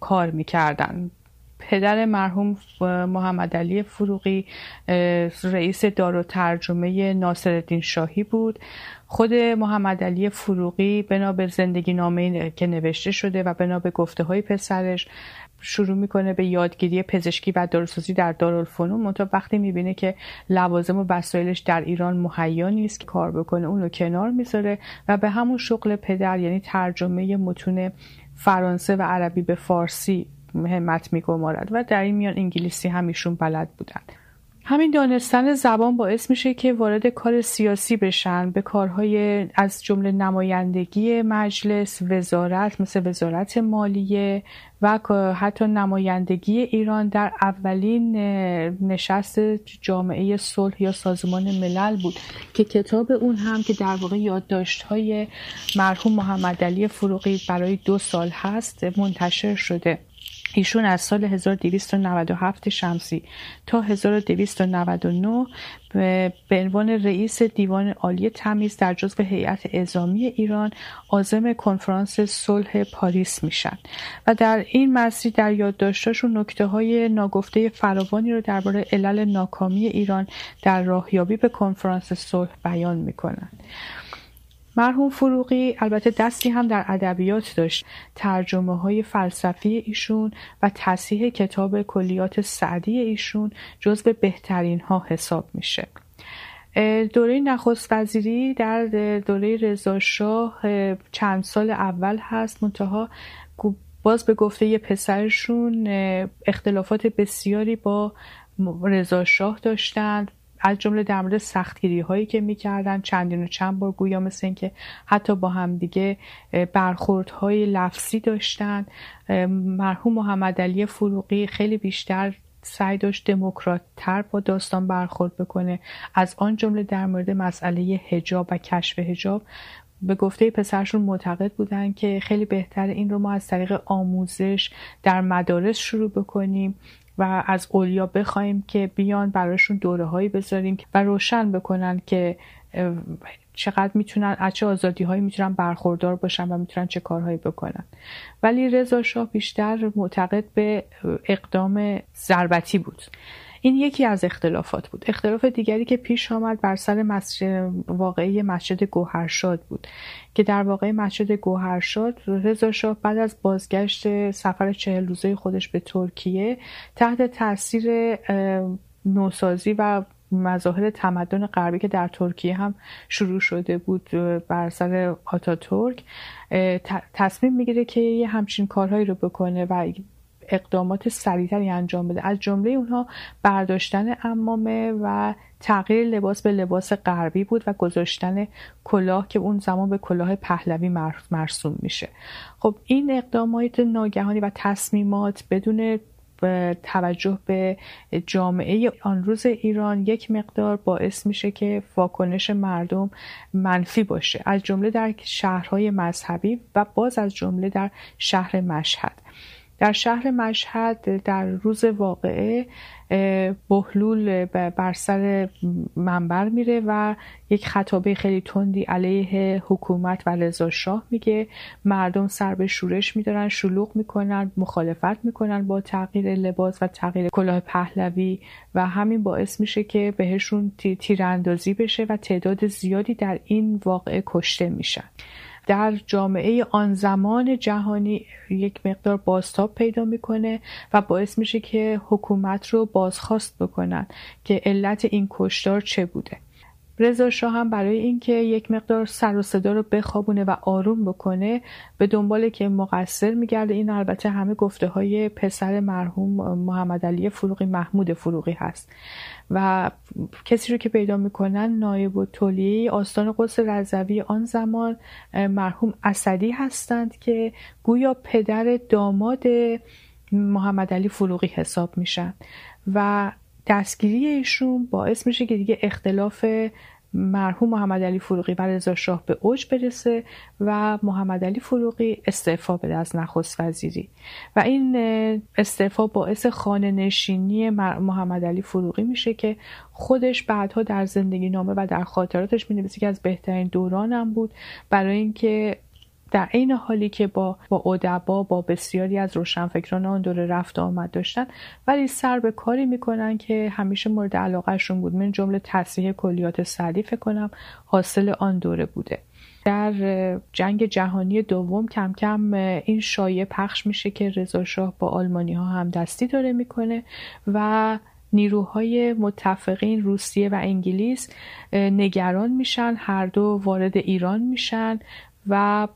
کار می‌کردن. پدر مرحوم محمد علی فروغی رئیس دار و ترجمه ناصرالدین شاهی بود. خود محمد علی فروغی بنا به زندگی نامه که نوشته شده و بنا به گفته های پسرش شروع می‌کنه به یادگیری پزشکی و داروسازی در دارالفنون. منتها وقتی می‌بینه که لوازم و وسایلش در ایران مهیا نیست که کار بکنه اون رو کنار می‌ذاره و به همون شغل پدر یعنی ترجمه متون فرانسه و عربی به فارسی همت میگمارد. و در این میان انگلیسی هم ایشون بلد بودن. همین دانستن زبان باعث میشه که وارد کار سیاسی بشن به کارهای از جمله نمایندگی مجلس وزارت مثل وزارت مالیه و حتی نمایندگی ایران در اولین نشست جامعه صلح یا سازمان ملل بود که کتاب اون هم که در واقع یادداشت های مرحوم محمد علی فروغی برای دو سال هست منتشر شده. ایشون از سال 1297 شمسی تا 1299 به عنوان رئیس دیوان عالی تمیز در جزو هیئت اعزامی ایران عازم کنفرانس صلح پاریس میشن. و در این مسیر در یادداشتاشون نکته های ناگفته فراوانی رو درباره علل ناکامی ایران در راهیابی به کنفرانس صلح بیان می‌کنن. مرحوم فروغی البته دستی هم در ادبیات داشت. ترجمه های فلسفی ایشون و تصحیح کتاب کلیات سعدی ایشون جزو بهترین ها حساب میشه. دوره نخست وزیری در دوره رضاشاه چند سال اول هست منتها. باز به گفته پسرشون اختلافات بسیاری با رضاشاه داشتند از جمله در مورد سختگیری هایی که می‌کردن چندین و چند بار گویا مثل اینکه حتی با همدیگه های لفظی داشتن. مرحوم محمد علی فروغی خیلی بیشتر سعی داشت دموکرات تر با داستان برخورد بکنه. از آن جمله در مورد مسئله هجاب و کشف هجاب به گفته پسرشون معتقد بودن که خیلی بهتر این رو ما از طریق آموزش در مدارس شروع بکنیم. و از اولیا بخوایم که بیان براشون دوره هایی بذاریم و روشن بکنن که چقدر می‌تونن از چه آزادی هایی می‌تونن برخوردار باشن و می‌تونن چه کارهایی بکنن. ولی رضا شاه بیشتر معتقد به اقدام ضربتی بود. این یکی از اختلافات بود. اختلاف دیگری که پیش آمد بر سر مسجد واقعی مسجد گوهرشاد بود. که در واقع مسجد گوهرشاد رضا شاه بعد از بازگشت سفر چهل روزه خودش به ترکیه تحت تاثیر نوسازی و مظاهر تمدن غربی که در ترکیه هم شروع شده بود بر سر آتاتورک تصمیم می‌گیره که یه همچین کارهایی رو بکنه و اقدامات سریعتری انجام بده. از جمله اونها برداشتن امامه و تغییر لباس به لباس غربی بود و گذاشتن کلاه که اون زمان به کلاه پهلوی مرسوم میشه. خب این اقدامات ناگهانی و تصمیمات بدون توجه به جامعه آن روز ایران یک مقدار باعث میشه که واکنش مردم منفی باشه. از جمله در شهرهای مذهبی و باز از جمله در شهر مشهد. در شهر مشهد در روز واقعه بهلول بر سر منبر میره و یک خطابه خیلی تندی علیه حکومت و رضا شاه میگه. مردم سر به شورش میدارن شلوغ می‌کنن مخالفت می‌کنن با تغییر لباس و تغییر کلاه پهلوی و همین باعث میشه که بهشون تیراندازی بشه و تعداد زیادی در این واقعه کشته میشن. در جامعه آن زمان جهانی یک مقدار بازتاب پیدا می‌کنه و باعث میشه که حکومت رو بازخواست بکنن که علت این کشتار چه بوده. رضا شاه هم برای اینکه یک مقدار سر و صدا رو بخوابونه و آروم بکنه به دنبال که مقصر میگرده. این البته همه گفته های پسر مرحوم محمد علی فروغی محمود فروغی هست. و کسی رو که پیدا می‌کنن نایب و تولیه آستان قدس رضوی آن زمان مرحوم اسدی هستند که گویا پدر داماد محمد علی فروغی حساب میشن. و دستگیری ایشون باعث میشه که دیگه اختلاف مرحوم محمد علی فروغی و رضا شاه به اوج برسه و محمد علی فروغی استعفا بده از نخست وزیری. و این استعفا باعث خانه نشینی محمد علی فروغی میشه که خودش بعدها در زندگی نامه و در خاطراتش می که از بهترین دورانم بود. برای اینکه در عین حالی که با با ادبا با بسیاری از روشنفکران آن دوره رفت آمد داشتن ولی سر به کاری می‌کنن که همیشه مورد علاقهشون بود. من جمله تصحیح کلیات سعدی فکر کنم حاصل آن دوره بوده. در جنگ جهانی دوم کم کم این شایعه پخش میشه که رضا شاه با آلمانی ها هم دستی داره می‌کنه و نیروهای متفقین روسیه و انگلیس نگران میشن. هر دو وارد ایران میشن و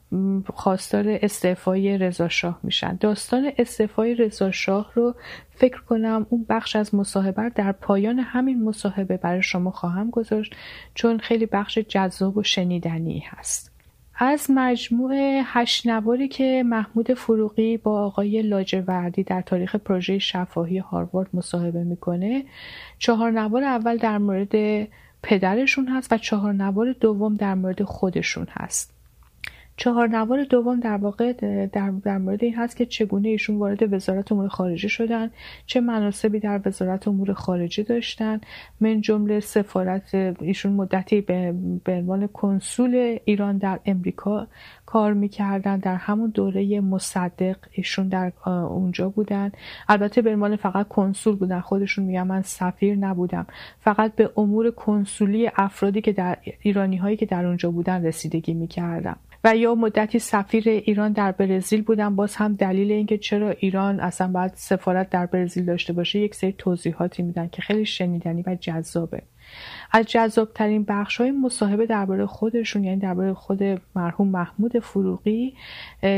خواستار استعفای رضاشاه میشن. داستان استعفای رضاشاه رو فکر کنم اون بخش از مصاحبه در پایان همین مصاحبه برای شما خواهم گذاشت چون خیلی بخش جذاب و شنیدنی هست. از مجموع هشت نواری که محمود فروغی با آقای لاجوردی در تاریخ پروژه شفاهی هاروارد مصاحبه می‌کنه چهار نوار اول در مورد پدرشون هست و چهار نوار دوم در مورد خودشون هست. چهار نوار دوم در واقع در, در مورد این هست که چگونه ایشون وارد وزارت امور خارجه شدن چه مناسبی در وزارت امور خارجه داشتن. من جمله سفارت ایشون مدتی به عنوان کنسول ایران در امریکا کار می‌کردن. در همون دوره مصدق ایشون در اونجا بودن. البته به عنوان فقط کنسول بودن. خودشون میگن من سفیر نبودم. فقط به امور کنسولی افرادی که در ایرانی هایی که در اونجا بودن رسیدگی می‌کردم. و یا مدتی سفیر ایران در برزیل بودم باز هم دلیل اینکه چرا ایران اصلا باید سفارت در برزیل داشته باشه یک سری توضیحاتی میدن که خیلی شنیدنی و جذابه. از جذابترین بخش های مصاحبه درباره خودشون یعنی درباره خود مرحوم محمود فروغی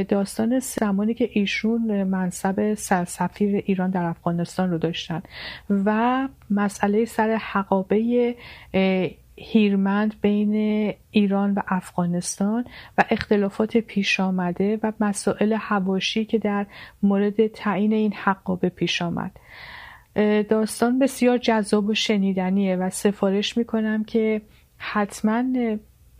داستان زمانی که ایشون منصب سفیر ایران در افغانستان رو داشتن و مسئله سر حقابه هیرمند بین ایران و افغانستان و اختلافات پیش آمده و مسائل هواشی که در مورد تعیین این حقابه پیش آمد. داستان بسیار جذاب و شنیدنیه و سفارش می‌کنم که حتما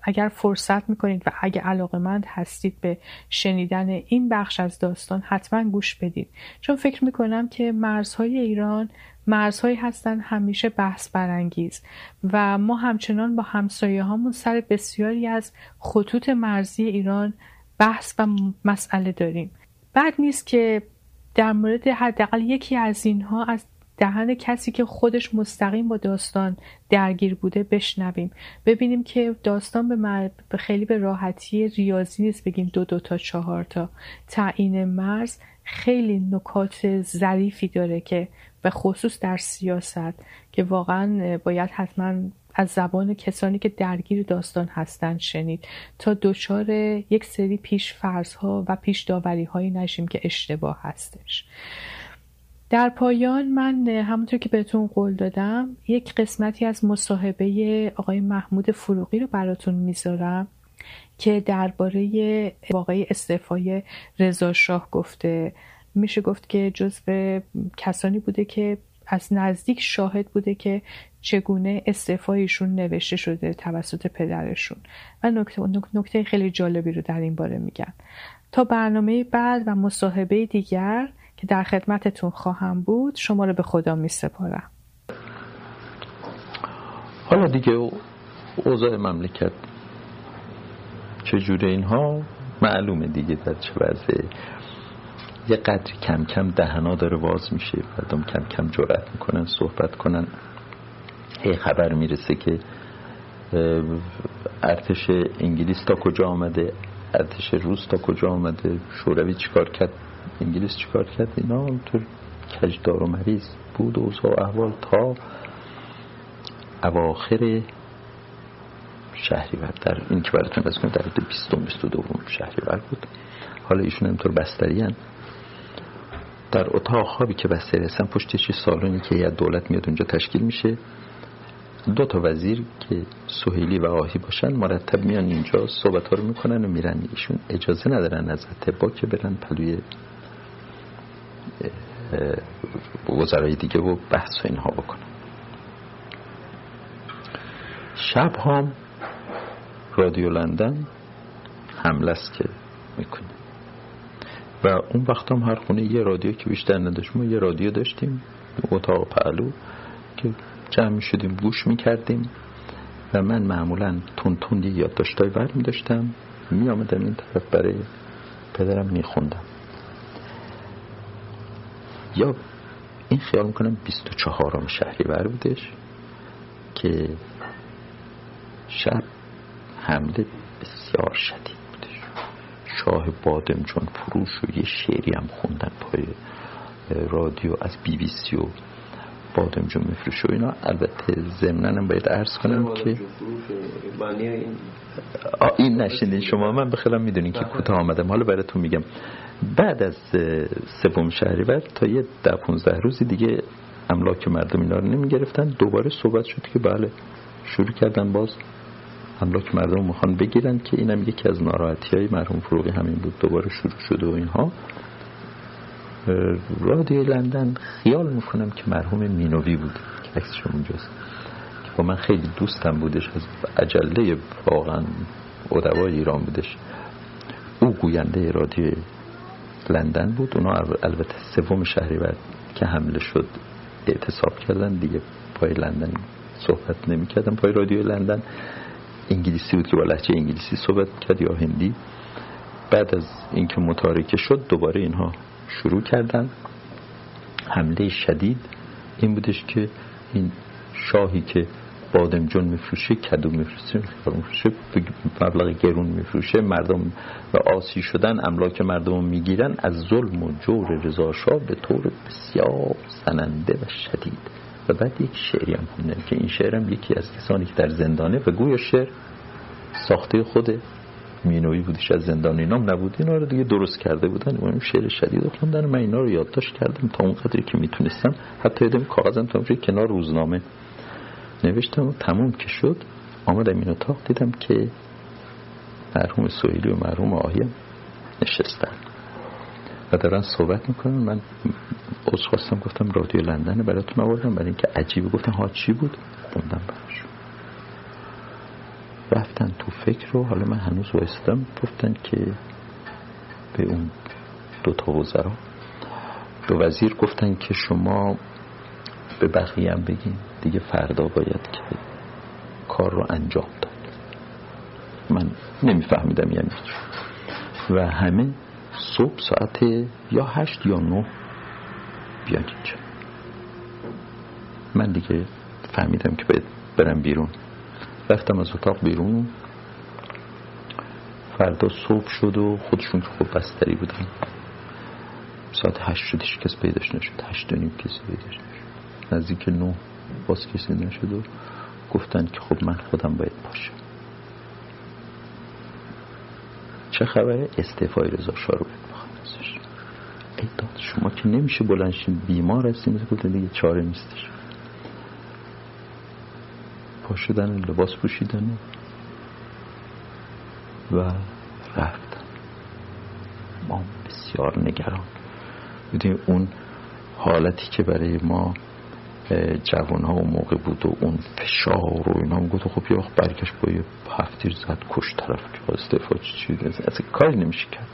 اگر فرصت می‌کنید و اگر علاقمند هستید به شنیدن این بخش از داستان حتما گوش بدید. چون فکر می‌کنم که مرزهای ایران مرزهایی هستند همیشه بحث برانگیز. و ما همچنان با همسایه هامون سر بسیاری از خطوط مرزی ایران بحث و مسئله داریم. بعد نیست که در مورد حداقل یکی از اینها از دهن کسی که خودش مستقیم با داستان درگیر بوده بشنویم. ببینیم که داستان به, خیلی به راحتی ریاضی نیست بگیم دو دو تا چهار تا. تعیین مرز خیلی نکات ظریفی داره که به خصوص در سیاست که واقعا باید حتما از زبان کسانی که درگیر داستان هستند شنید تا دچار یک سری پیش ها و پیش داوری هایی نشیم که اشتباه هستش. در پایان من همونطور که بهتون قول دادم یک قسمتی از مصاحبه آقای محمود فروغی رو براتون می‌ذارم که درباره واقعی استعفای رضا شاه گفته. میشه گفت که جزو کسانی بوده که از نزدیک شاهد بوده که چگونه استعفایشون نوشته شده توسط پدرشون. و نکته, نکته خیلی جالبی رو در این باره میگن. تا برنامه بعد و مصاحبه دیگر که در خدمتتون خواهم بود شما رو به خدا می سپارم حالا دیگه اوضاع مملکت چجوره اینها؟ معلومه دیگه در چه وضعه. یه قدری کم کم دهنا داره باز میشه. مردم کم کم جرأت می‌کنن صحبت کنن. هی خبر می‌رسه که ارتش انگلیس تا کجا آمده؟ ارتش روس تا کجا آمده؟ شوروی چیکار کرد؟ انگلیس چیکار کرد؟ اینا تو کجدار و مریض بود و احوال تا اواخر شهریور. در این که براتون کنم در حد 20 22 شهریور بود. حالا ایشون همطور بستری هن. در اتاق خوابی که بستری هستن پشتش سالونی که یه دولت میاد اونجا تشکیل میشه. دو تا وزیر که سهیلی و آهی باشن مرتب میان اینجا صحبت ها رو می‌کنن و میرن. ایشون اجازه ندارن از اتبا که برن پلوی وزرای دیگه و بحث و اینها بکنن. شب هم رادیو لندن حمله است که می‌کنه و اون وقت هم هر خونه یه رادیو که بیشتر نداشت ما یه رادیو داشتیم اتاق پهلو که جمع شدیم گوش می‌کردیم و من معمولا تون تون یه یادداشتای بر می داشتم می آمدم این طرف برای پدرم می خوندم یا این خیال می‌کنم 24 شهری بر بودش که شب حمله بسیار شدید. شاه بادمجان فروش و یه شعری هم خوندن پای رادیو از بی بی سی و بادمجون میفروشه و اینا. البته ضمناً باید عرض کنم که این نشینین. شما من بخیرم می‌دونین که کوتاه آمدم. حالا براتون میگم. بعد از سوم شهریور تا یه ده 15 روزی دیگه املاک مردم اینا رو نمی‌گرفتن. دوباره صحبت شد که بله شروع کردن باز. املاک مردم می‌خوان بگیرن که اینم یکی از ناراحتی های مرحوم فروغی همین بود. دوباره شروع شده و اینها. رادیو لندن خیال می‌کنم که مرحوم مینوی بود که عکسش اونجاست. که با من خیلی دوستم بودش از عجله واقعا ادوای ایران بودش. او گوینده رادیو لندن بود. اونا البته سوم شهریور که حمله شد اعتصاب کردن. دیگه پای لندن صحبت نمی کردن پای رادیو لندن انگلیسی بود که با لحجه انگلیسی صحبت کرد یا هندی. بعد از اینکه متارکه شد دوباره اینها شروع کردن حمله شدید این بودش که این شاهی که بادمجون میفروشه کدو میفروشه مبلغ گرون میفروشه مردم و آسی شدن املاک مردم می‌گیرن از ظلم و جور رضاشاه به طور بسیار زننده و شدید. و بعد یک شعری هم خونده که این شعرم یکی از کسانی که در زندانه و گویا شعر ساخته خود مینوی بودش از زندان اینام نبود. اینا رو دیگه درست کرده بودن. اون شعر شدید خوندن. من اینا رو یادداشت کردم تا اون قدری که می‌تونستم. حتی یادم کاغذم تا کنار روزنامه نوشتم. تموم که شد. آمدم این اتاق دیدم که مرحوم سویلی و مرحوم آهیم نشستن. و دارن صحبت می‌کنن. من از خواستم گفتم رادیو لندن براتون آوردم. برای اینکه عجیبه گفتم ها چی بود؟ خوندم براشون رفتن تو فکر رو. حالا من هنوز وایستم. گفتن که به اون دو تا وزرا. به وزیر گفتن که شما به بقیه هم بگین. دیگه فردا باید که کار رو انجام داد. من نمیفهمیدم یعنی و همه صبح ساعت یا هشت یا نه بیان اینجا. من دیگه فهمیدم که باید برم بیرون. رفتم از اتاق بیرون. فردا صبح شد و خودشون که خوب بستری بودن. ساعت هشت شدش کس پیداش نشد. هشت و نیم کسی پیداش نشد. نزدیک نه باز کسی نشد و گفتن که خب من خودم باید باشم. چه خبره؟ استعفای رضا شاه رو بخوام ازش. ای داد شما که نمیشه بلنشین بیمار هستیم گفتن دیگه چاره نیستش. پا شدن لباس پوشیدن و رفتن. ما بسیار نگران. بودیم اون حالتی که برای ما جوان ها و موقع بود و اون فشار و اینا هم گفت خب یه وقت برگشت با یه هفتیر زد کش طرف که استفا چی از کاری نمیشه کرد.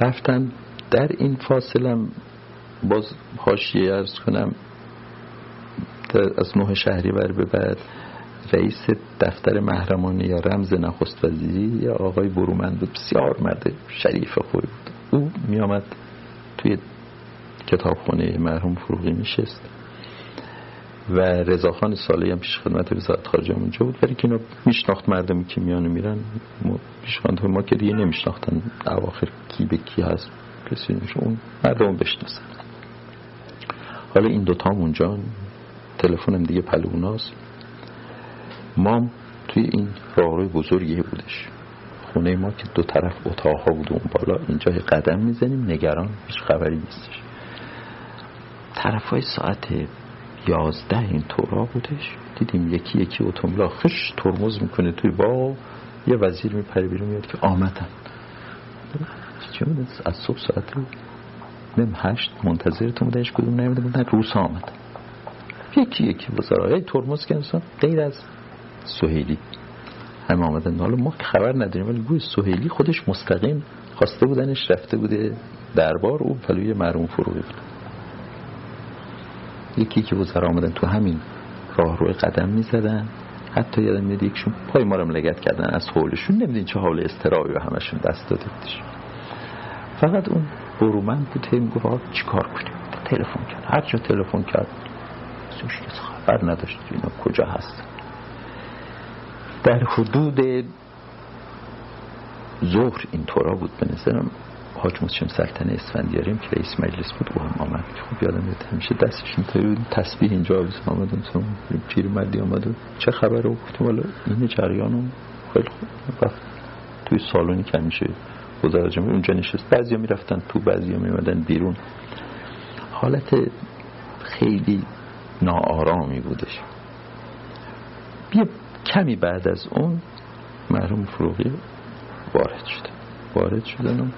رفتن در این فاصله باز هاشیه ارز کنم از نه شهری بر به بعد رئیس دفتر محرمانی یا رمز نخست وزیری یا آقای برومند بسیار مرد شریف خوبی بود. او می آمد توی کتابخانه مرحوم فروغی میشست و رضاخان سالی هم پیش خدمت وزارت خارجه اونجا بود. برای که اینا میشناخت مردمی که میان میرن پیش ما که دیگه نمیشناختن اواخر کی به کی هست کسی نمیشه اون مردم بشناسن. حالا این دوتا هم اونجا تلفنم دیگه پلوناست ما توی این راهروی بزرگی بودش. خونه ما که دو طرف اتاق ها بود اون بالا اینجا قدم می‌زنیم نگران هیچ خبری نیستش. طرف های ساعت یازده این طورا بودش. دیدیم یکی یکی اتومبیلا خش ترمز می‌کنه توی با یه وزیر میپره بیرون میاد که آمدن. از صبح ساعت نم هشت منتظرتون بودنش کدوم نمیده بودن روس آمد یکی یکی وزرای ترمز که انسان غیر از سوهیلی همه آمدن. حالا ما خبر نداریم ولی گوی سوهیلی خودش مستقیم خواسته بودنش رفته بوده دربار او پلوی مرحوم فروغی بود. یکی که وزرا آمدن تو همین راه روی قدم می‌زدن. حتی یادم میاد یکشون پای ما رو لگت کردن. از حولشون نمیدین چه حال استرابی و همشون دست داده بودش. فقط اون برومن بود هم گفت چی کار کنیم؟ تلفن کرد. هر جا تلفن کرد سوش خبر نداشت اینا کجا هست در حدود ظهر این طورا بود به نظرم. حاج مسلم سلطنه اسفندیاریم که رئیس مجلس بود او هم آمد. خوب یادم میاد همیشه دستش اینطوری بود تسبیح اینجا آویز آمد. پیر مردی آمد و چه خبره رو والا این جریان خیلی خوب. توی سالونی که همیشه وزارت جمهوری اونجا نشست. بعضی ها می‌رفتن تو بعضی ها میمدن بیرون. حالت خیلی ناآرامی بودش. بیا کمی بعد از اون مرحوم فروغی وارد شده وارد شدن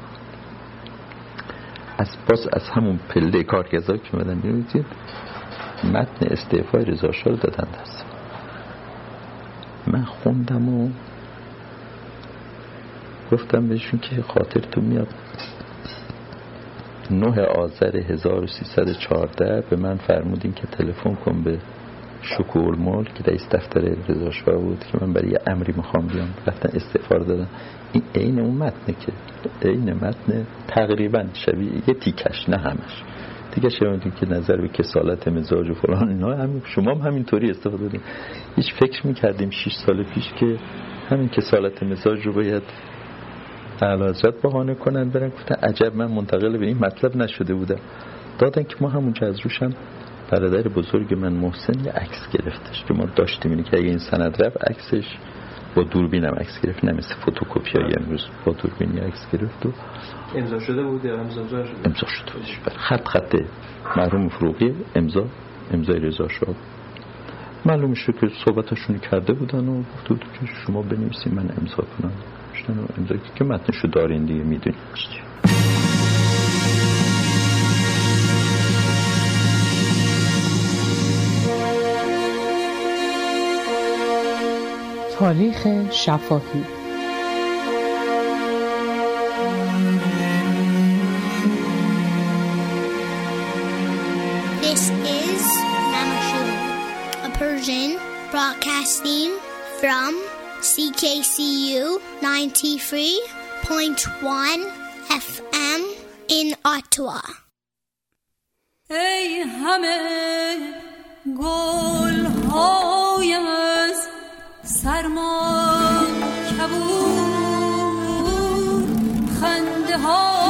از باز از همون پله کارگزار که مدن بیرون متن استعفای رضا رو دادن دست. من خوندم و گفتم بهشون که خاطرتون میاد. نه آذر 1314 به من فرمودین که تلفن کن به شکور مول که رئیس دفتر رضا بود که من برای یه امری می‌خوام بیام. رفتن استفاده دادن. این عین اون متنه که عین متن تقریبا شبیه یه تیکش نه همش. دیگه شنیدین که نظر به کسالت مزاج و فلان اینا همین شما هم همینطوری استفاده دادین هیچ فکر می‌کردیم 6 سال پیش که همین کسالت مزاج رو باید اعلی حضرت بهانه کنن برن. گفتن عجب من منتقل به این مطلب نشده بودم. دادن که ما همونجا از روشم برادر بزرگ من محسن یه عکس گرفتش. که ما داشتیم اینه که اگه این سند رفت عکسش با دوربین هم عکس گرفت نه مثل فتوکپی های امروز با دوربینی عکس گرفت و امضا شده بود یا امضا شده؟ امضا شده بود بله. خط خط مرحوم فروغی امضا امضای رضا شاه. معلوم شد که صحبتشون کرده بودن و گفت که شما بنویسید من امضا کنم. امضا که متنشو دارین دیگه می‌دونید تاریخ شفاهی This is Namashu, a Persian broadcasting from CKCU 93.1 FM in Ottawa. ای همه گل هایم از سرما کبود خنده ها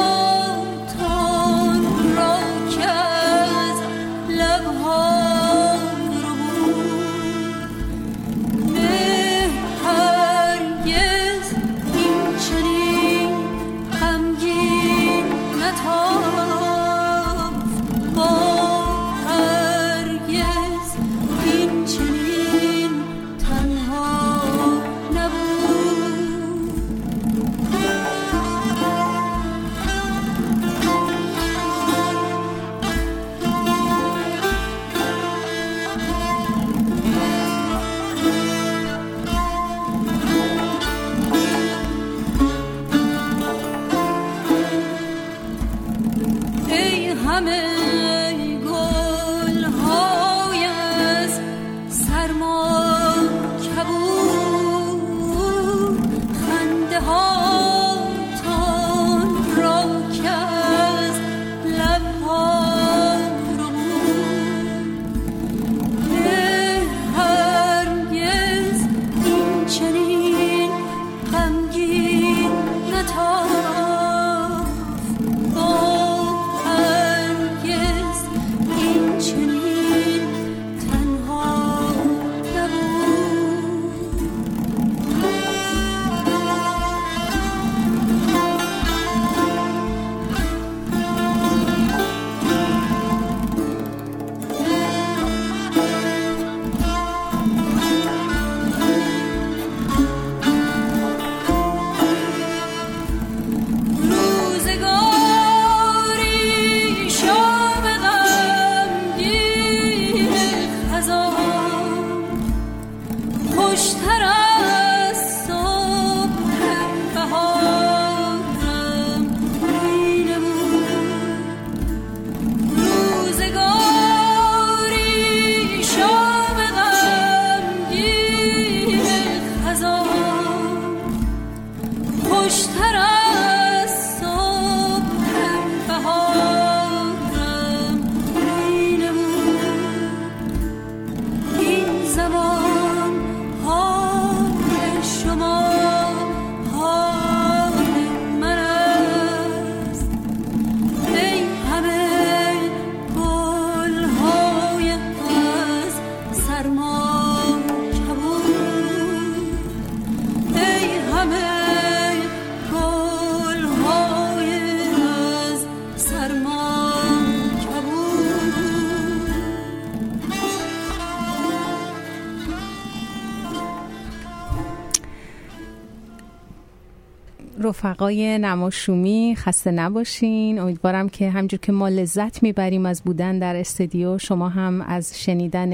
رفقای نماشومی خسته نباشین. امیدوارم که همجور که ما لذت می‌بریم از بودن در استودیو شما هم از شنیدن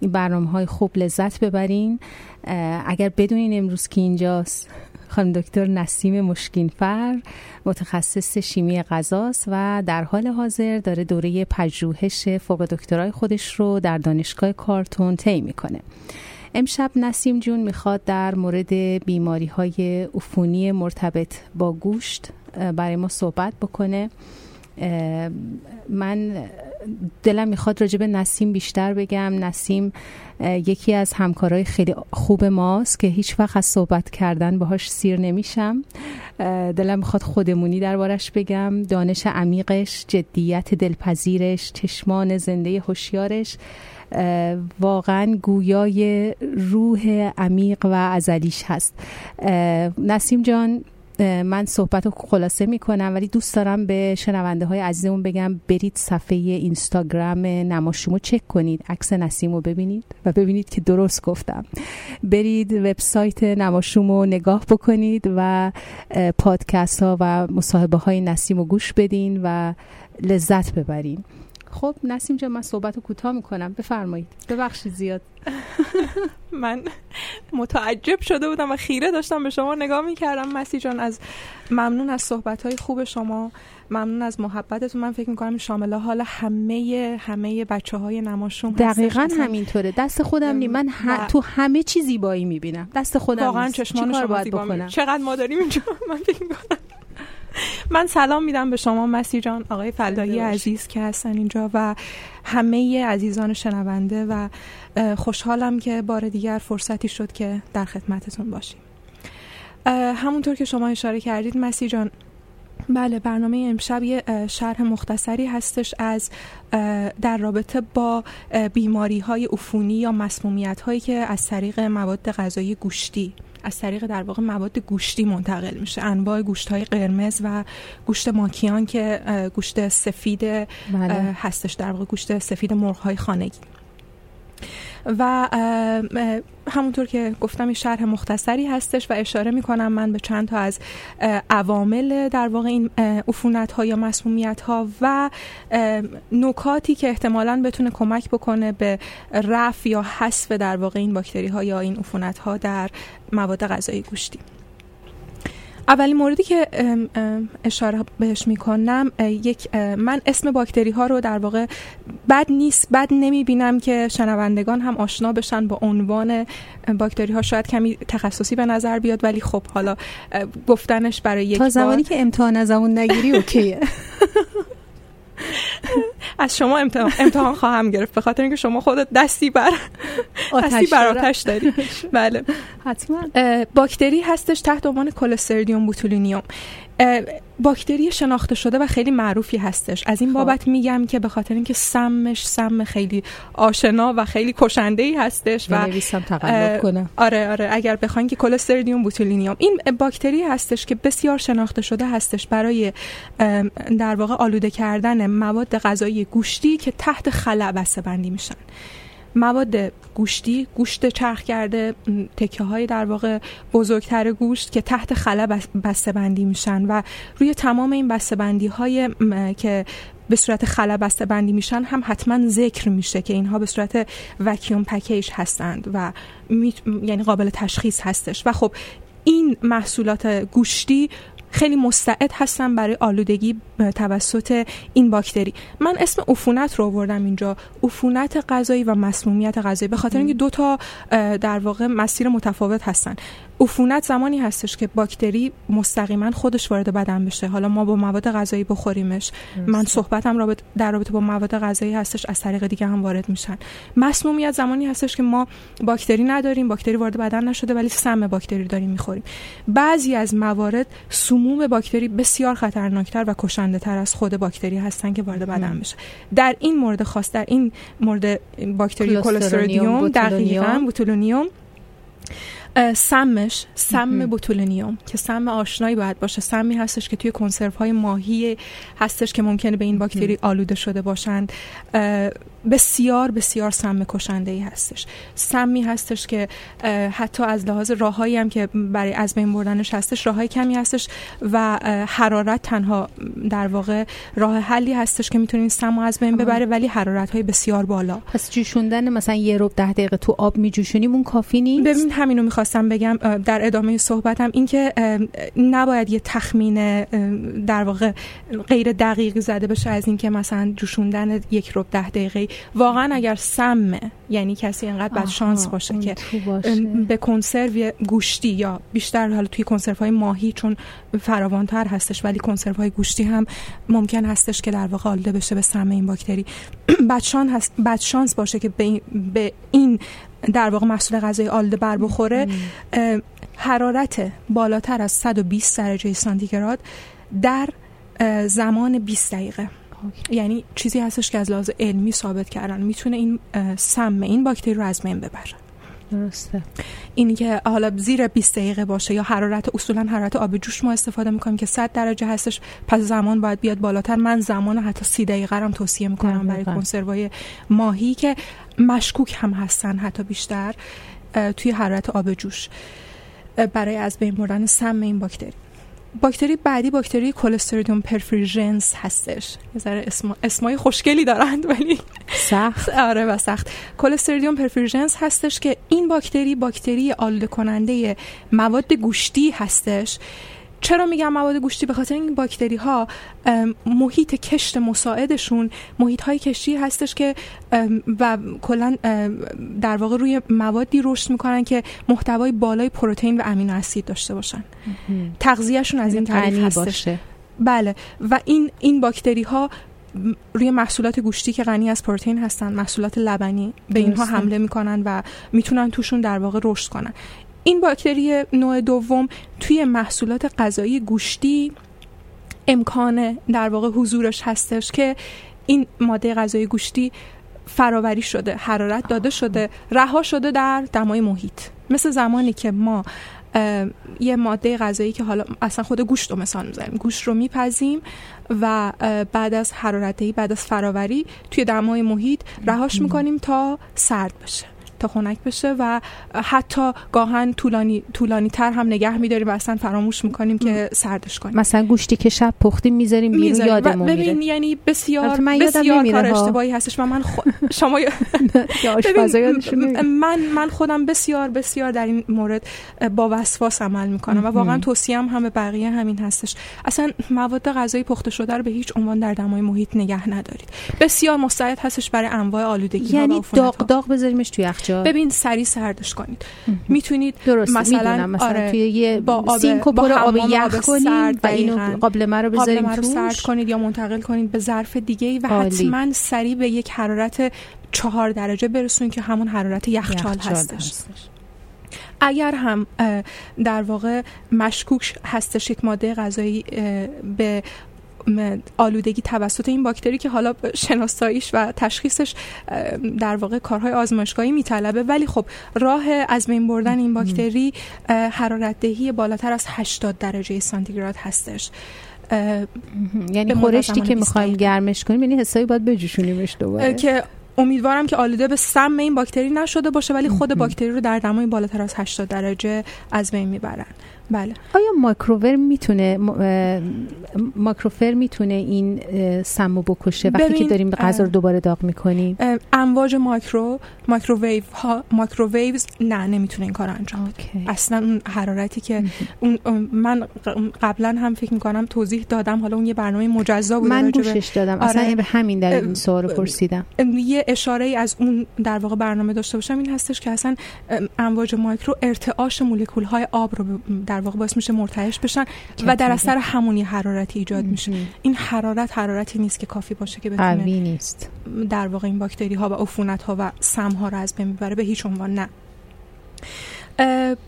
این برنامه های خوب لذت ببرین. اگر بدونین امروز که اینجاست خانم دکتر نسیم مشکینفر متخصص شیمی غذاست و در حال حاضر داره دوره پژوهش فوق دکترای خودش رو در دانشگاه کارتون طی می‌کنه. امشب نسیم جون می‌خواد در مورد بیماری های عفونی مرتبط با گوشت برای ما صحبت بکنه. من دلم می‌خواد راجع به نسیم بیشتر بگم. نسیم یکی از همکارای خیلی خوب ماست که هیچ وقت از صحبت کردن باهاش سیر نمیشم. دلم می‌خواد خودمونی دربارش بگم. دانش عمیقش جدیت دلپذیرش چشمان زنده هوشیارش. واقعا گویای روح عمیق و ازلیش هست. نسیم جان من صحبت رو خلاصه می کنم ولی دوست دارم به شنونده های عزیزمون بگم برید صفحه اینستاگرام نماشومو چک کنید عکس نسیم ببینید و ببینید که درست گفتم. برید وبسایت نماشومو نگاه بکنید و پادکست ها و مصاحبه های نسیم گوش بدین و لذت ببرین. خب نسیم جان من صحبت رو کوتاه می‌کنم. بفرمایید. ببخشید زیاد. من متعجب شده بودم و خیره داشتم به شما نگاه می‌کردم. مسی جان از ممنون از صحبت های خوب شما. ممنون از محبتتون. من فکر می‌کنم شامل حال همه همه بچه های نماشوم دقیقا همینطوره. دست خودم نی. من تو همه چی زیبایی می‌بینم. دست خودم واقعا چشمان شما باید بکنم؟ چقدر ما داریم اینجا؟ من فکر می‌کنم من سلام میدم به شما مسی جان آقای فلاحی عزیز که هستن اینجا و همه عزیزان شنونده و خوشحالم که بار دیگر فرصتی شد که در خدمتتون باشیم. همونطور که شما اشاره کردید مسی جان بله برنامه امشب یه شرح مختصری هستش از در رابطه با بیماری های عفونی یا مسمومیت هایی که از طریق مواد غذایی گوشتی از طریق در واقع مواد گوشتی منتقل میشه انواع گوشت های قرمز و گوشت ماکیان که گوشت سفید بله. هستش در واقع گوشت سفید مرغ های خانگی و همونطور که گفتم این شرح مختصری هستش و اشاره می‌کنم من به چند تا از عوامل در واقع این عفونت ها یا مسمومیت ها و نکاتی که احتمالا بتونه کمک بکنه به رفع یا حذف در واقع این باکتری ها یا این عفونت ها در مواد غذایی گوشتی. اولین موردی که اشاره بهش می‌کنم یک من اسم باکتری ها رو در واقع بد نیست بد نمی بینم که شنوندگان هم آشنا بشن با عنوان باکتری ها شاید کمی تخصصی به نظر بیاد ولی خب حالا گفتنش برای یک تا زمانی که امتحان از اون نگیری اوکیه. از شما امتحان, خواهم گرفت به خاطر اینکه شما خودت دستی بر دستی بر آتش داری. بله. حتما. باکتری هستش تحت عنوان کلستریدیوم بوتولینیوم. باکتری شناخته شده و خیلی معروفی هستش. از این خب. بابت میگم که به خاطر اینکه سمش سم خیلی آشنا و خیلی کشنده ای هستش و کنم. آره آره. اگر بخواین که کلستریدیوم بوتولینیوم این باکتری هستش که بسیار شناخته شده هستش برای در واقع آلوده کردن مواد غذایی گوشتی که تحت خلع بسته بندی میشن. مواد گوشتی گوشت چرخ کرده تکه های در واقع بزرگتر گوشت که تحت خلا بسته بندی میشن و روی تمام این بسته بندی های که به صورت خلا بسته بندی میشن هم حتما ذکر میشه که اینها به صورت وکیوم پکیج هستند و یعنی قابل تشخیص هستش. و خب این محصولات گوشتی خیلی مستعد هستن برای آلودگی توسط این باکتری. من اسم عفونت رو آوردم اینجا. عفونت غذایی و مسمومیت غذایی. به خاطر اینکه دو تا در واقع مسیر متفاوت هستن. عفونت زمانی هستش که باکتری مستقیما خودش وارد بدن بشه. حالا ما با مواد غذایی بخوریمش. من صحبتم رابط در رابطه با مواد غذایی هستش از طریق دیگه هم وارد میشن. مسمومیت زمانی هستش که ما باکتری نداریم باکتری وارد بدن نشده ولی سم باکتری داریم می‌خوریم. بعضی از موارد سموم باکتری بسیار خطرناکتر و کشنده تر از خود باکتری هستن که وارد بدن بشه. در این مورد خاص در این مورد باکتری کلسترودیوم دقیقاً بوتولونیوم سمش سم بوتولینیوم که سم آشنایی باید باشه. سمی هستش که توی کنسرو های ماهی هستش که ممکنه به این باکتری آلوده شده باشند. بسیار بسیار سم کشنده ای هستش. سمی هستش که حتی از لحاظ راههایی هم که برای از بین بردنش هستش راههای کمی هستش و حرارت تنها در واقع راه حلی هستش که می‌تونین سم از بین ببره ولی حرارت های بسیار بالا. پس جوشوندن مثلا یه رو ده دقیقه تو آب میجوشونیم اون کافی نیست؟ ببین همینو می‌خواستم بگم در ادامه صحبتم اینکه نباید یه تخمین در واقع غیر دقیقی زده بشه از اینکه مثلا جوشوندن یک رو ده دقیقه واقعا اگر سمه یعنی کسی انقدر بد شانس باشه که به کنسرو گوشتی یا بیشتر حالا توی کنسرو های ماهی چون فراوانتر هستش ولی کنسرو های گوشتی هم ممکن هستش که در واقع آلوده بشه به سم این باکتری. بدشان هست بد شانس باشه که به این در واقع محصول غذایی آلوده بر بخوره. حرارت بالاتر از 120 درجه سانتیگراد در زمان 20 دقیقه. یعنی چیزی هستش که از لحاظ علمی ثابت کردن. می‌تونه این سم این باکتری رو از بین ببره. درسته. اینی که حالا زیر 20 دقیقه باشه یا حرارت اصولا حرارت آب جوش ما استفاده می‌کنیم که 100 درجه هستش. پس زمان باید بیاد بالاتر. من زمان حتی 30 دقیقه هم توصیه می‌کنم برای کنسروای ماهی که مشکوک هم هستن حتی بیشتر توی حرارت آب جوش برای از بین بردن سم این باکتری. باکتری بعدی باکتری کلستریدیوم پرفریژنس هستش. یه ذره اسم اسمای خوشگلی دارند ولی سخت. آره و سخت. کلستریدیوم پرفریژنس هستش که این باکتری باکتری آلوده کننده مواد گوشتی هستش چرا میگم مواد گوشتی؟ به خاطر این باکتری ها محیط کشت مساعدشون محیط های کشتی هستش که و کلا در واقع روی موادی رشد می‌کنن که محتوای بالای پروتئین و امینو اسید داشته باشن. تغذیهشون از این طریق هستش. باشه. بله. و این این باکتری ها روی محصولات گوشتی که غنی از پروتئین هستن محصولات لبنی به اینها حمله می‌کنن و می‌تونن توشون در واقع رشد کنن. این باکتری نوع دوم توی محصولات غذایی گوشتی امکان در واقع حضورش هستش که این ماده غذایی گوشتی فراوری شده حرارت داده شده رها شده در دمای محیط. مثل زمانی که ما یه ماده غذایی که حالا اصلا خود گوشت رو مثال می‌زنیم. گوشت رو میپزیم و بعد از حرارتی بعد از فراوری توی دمای محیط رهاش می‌کنیم تا سرد بشه. تا خنک بشه و حتی گاهن طولانی طولانی تر هم نگه میداریم و اصلا فراموش می‌کنیم که سردش کنیم. مثلا گوشتی که شب پختیم می‌ذاریم بیرون یادمون میره. ببین یعنی بسیار من بسیار کار اشتباهی هستش و من خ... شما من من خودم بسیار بسیار در این مورد با وسواس عمل می‌کنم و واقعا توصیهم هم به بقیه همین هستش. اصلا مواد غذایی پخته شده رو به هیچ عنوان در دمای محیط نگه ندارید. بسیار مستعد هستش برای انواع آلودگی یعنی داغ داغ بذاریمش توی یخچال. ببین سری سردش کنید. می‌تونید مثلا, مثلا آره توی یه با آب سینک و آب یخ کنید و اینو قابلمه رو بذاریم رو سرد کنید یا منتقل کنید به ظرف دیگه و حتما سری به یک حرارت چهار درجه برسون که همون حرارت یخچال هستش. هستش. اگر هم در واقع مشکوک هستش یک ماده غذایی به آلودگی توسط این باکتری که حالا شناساییش و تشخیصش در واقع کارهای آزمایشگاهی میطلبه. ولی خب راه از بین بردن این باکتری حرارت دهی بالاتر از 80 درجه سانتیگراد هستش. یعنی خورشتی که می‌خوایم گرمش کنیم یعنی حسابی باید بجوشونیمش دوباره. که امیدوارم که آلوده به سم این باکتری نشده باشه ولی خود باکتری رو در دمای بالاتر از 80 درجه از بین می‌برن. بله. آیا ماکروور می‌تونه ماکروفر می‌تونه این سمو بکشه وقتی که داریم غذا رو دوباره داغ می‌کنیم؟ امواج ماکرو ماکروویو ها ماکروویوز نه نمی‌تونه این کار انجام بده. اصلا اون حرارتی که اون من قبلا هم فکر می‌کنم توضیح دادم. حالا اون یه برنامه مجزا بود من گوشش دادم. اصلا آره. به همین در این سوال پرسیدم. یه اشاره ای از اون در واقع برنامه داشته باشم. این هستش که اصلا امواج ماکرو ارتعاش مولکول های آب رو در در واقع باعث میشه مرتعش بشن و در اثر همونی حرارتی ایجاد میشه. این حرارت حرارتی نیست که کافی باشه که بتونه نیست. در واقع این باکتری ها و عفونت ها و سم ها رو از بین ببره به هیچ عنوان نه.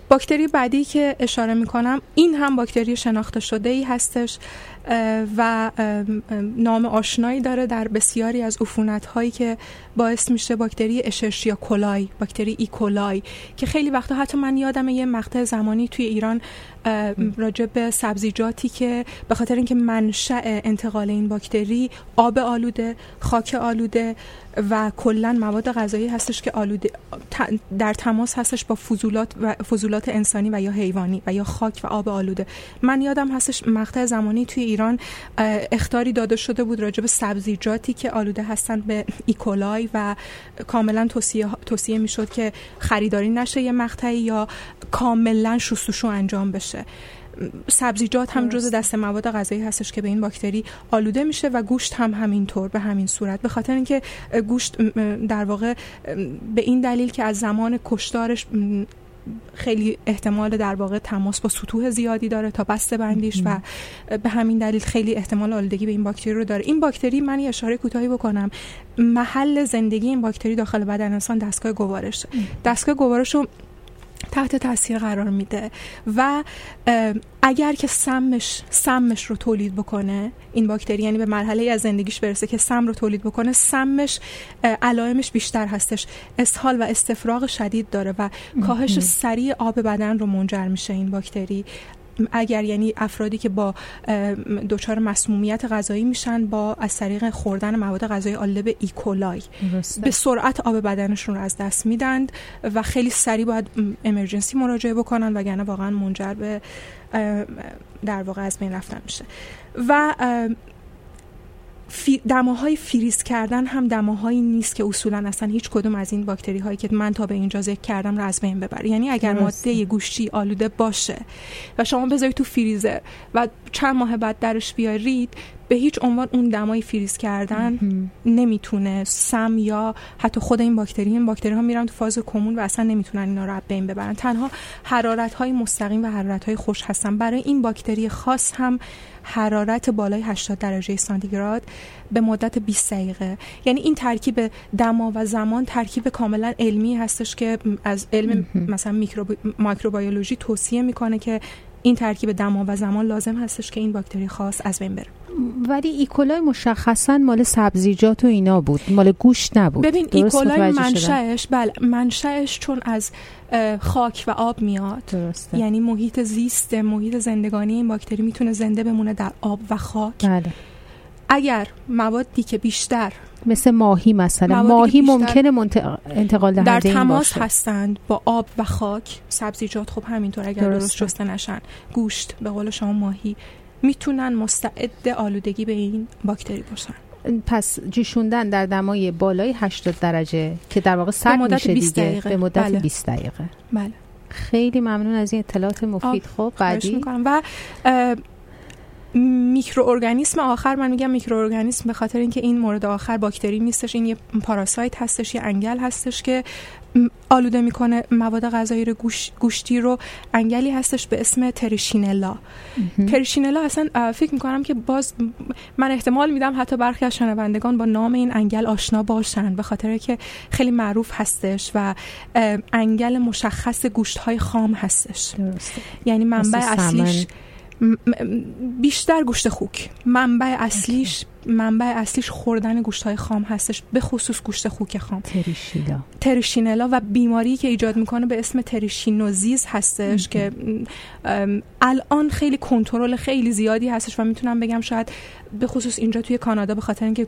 باکتری بعدی که اشاره می‌کنم این هم باکتری شناخته شده ای هستش. و نام آشنایی داره در بسیاری از عفونت هایی که باعث میشه باکتری اشرشیا کولای باکتری ایکولای که خیلی وقتا حتی من یادم یه مقطع زمانی توی ایران راجع به سبزیجاتی که به خاطر اینکه منشأ انتقال این باکتری آب آلوده خاک آلوده و کلا مواد غذایی هستش که آلوده در تماس هستش با فضولات و فضولات انسانی و یا حیوانی و یا خاک و آب آلوده. من یادم هستش مقطع زمانی توی ایران اختاری داده شده بود راجع به سبزیجاتی که آلوده هستن به ایکولای و کاملا توصیه توصیه می‌شد که خریداری نشه یه مقطعی یا کاملا شستشو انجام بشه. سبزیجات هم جز دست مواد غذایی هستش که به این باکتری آلوده میشه و گوشت هم همینطور به همین صورت. به خاطر اینکه گوشت در واقع به این دلیل که از زمان کشتارش خیلی احتمال در واقع تماس با سطوح زیادی داره تا بسته بندیش و به همین دلیل خیلی احتمال آلودگی به این باکتری رو داره. این باکتری من یه اشاره کوتاهی بکنم. محل زندگی این باکتری داخل بدن انسان دستگاه گوارش دستگاه گوارش رو تحت تاثیر قرار میده و اگر که سمش سمش رو تولید بکنه این باکتری یعنی به مرحله از زندگیش برسه که سم رو تولید بکنه سمش علائمش بیشتر هستش. اسهال و استفراغ شدید داره و کاهش سریع آب بدن رو منجر میشه این باکتری. اگر یعنی افرادی که با دچار مسمومیت غذایی میشن با از طریق خوردن مواد غذایی آلوده به ایکولای به سرعت آب بدنشون رو از دست میدند و خیلی سریع باید امرجنسی مراجعه بکنن وگرنه واقعا منجر به در واقع از بین رفتن میشه. و دماهای فریز کردن هم دماهایی نیست که اصولا اصلا هیچ کدوم از این باکتری هایی که من تا به اینجا ذکر کردم رو از بین ببره. یعنی اگر ماده گوشتی آلوده باشه و شما بذارید تو فریزر و چند ماه بعد درش بیارید به هیچ عنوان اون دمای فریز کردن نمی‌تونه سم یا حتی خود این باکتری این باکتری ها میرن تو فاز کمون و اصلا نمی‌تونن اینا رو بین ببرن. تنها حرارت های مستقیم و حرارت های خوش هستن. برای این باکتری خاص هم حرارت بالای 80 درجه سانتیگراد به مدت 20 دقیقه. یعنی این ترکیب دما و زمان ترکیب کاملا علمی هستش که از علم مثلا میکروبیولوژی توصیه می‌کنه که این ترکیب دما و زمان لازم هستش که این باکتری خاص از بین بره. ولی ایکولای مشخصا مال سبزیجات و اینا بود. مال گوشت نبود. ببین ایکولای منشأش بله منشأش چون از خاک و آب میاد. درسته. یعنی محیط زیست محیط زندگانی این باکتری می‌تونه زنده بمونه در آب و خاک. بله. اگر موادی که بیشتر مثل ماهی مثلا. ماهی ممکنه انتقال دهنده در تماس باشه. هستند با آب و خاک. سبزیجات خب همینطور اگر درست شسته نشن. گوشت به قول شما ماهی. می‌تونن مستعد آلودگی به این باکتری باشن. پس جوشوندن در دمای بالای 80 درجه که در واقع سرد میشه دیگه دقیقه. به مدت بله. 20 دقیقه. بله. خیلی ممنون از این اطلاعات مفید. خب بعدی؟ و میکروارگانیسم آخر من میگم میکروارگانیسم به خاطر اینکه این مورد آخر باکتری نیستش این یه پاراسایت هستش یه انگل هستش که آلوده می‌کنه مواد غذایی رو گوش، گوشتی رو. انگلی هستش به اسم تریشینلا. تریشینلا اصلا فکر می‌کنم که باز من احتمال میدم حتی برخی از شنوندگان با نام این انگل آشنا باشن به خاطر که خیلی معروف هستش و انگل مشخص گوشت های خام هستش. درسته. یعنی منبع اصلیش بیشتر گوشت خوک. منبع اصلیش منبع اصلیش خوردن گوشت های خام هستش به خصوص گوشت خوک خام. تریشیلا. تریشینلا و بیماری که ایجاد می‌کنه به اسم تریشینوزیز هستش که الان خیلی کنترل خیلی زیادی هستش و می‌تونم بگم شاید به خصوص اینجا توی کانادا به خاطر اینکه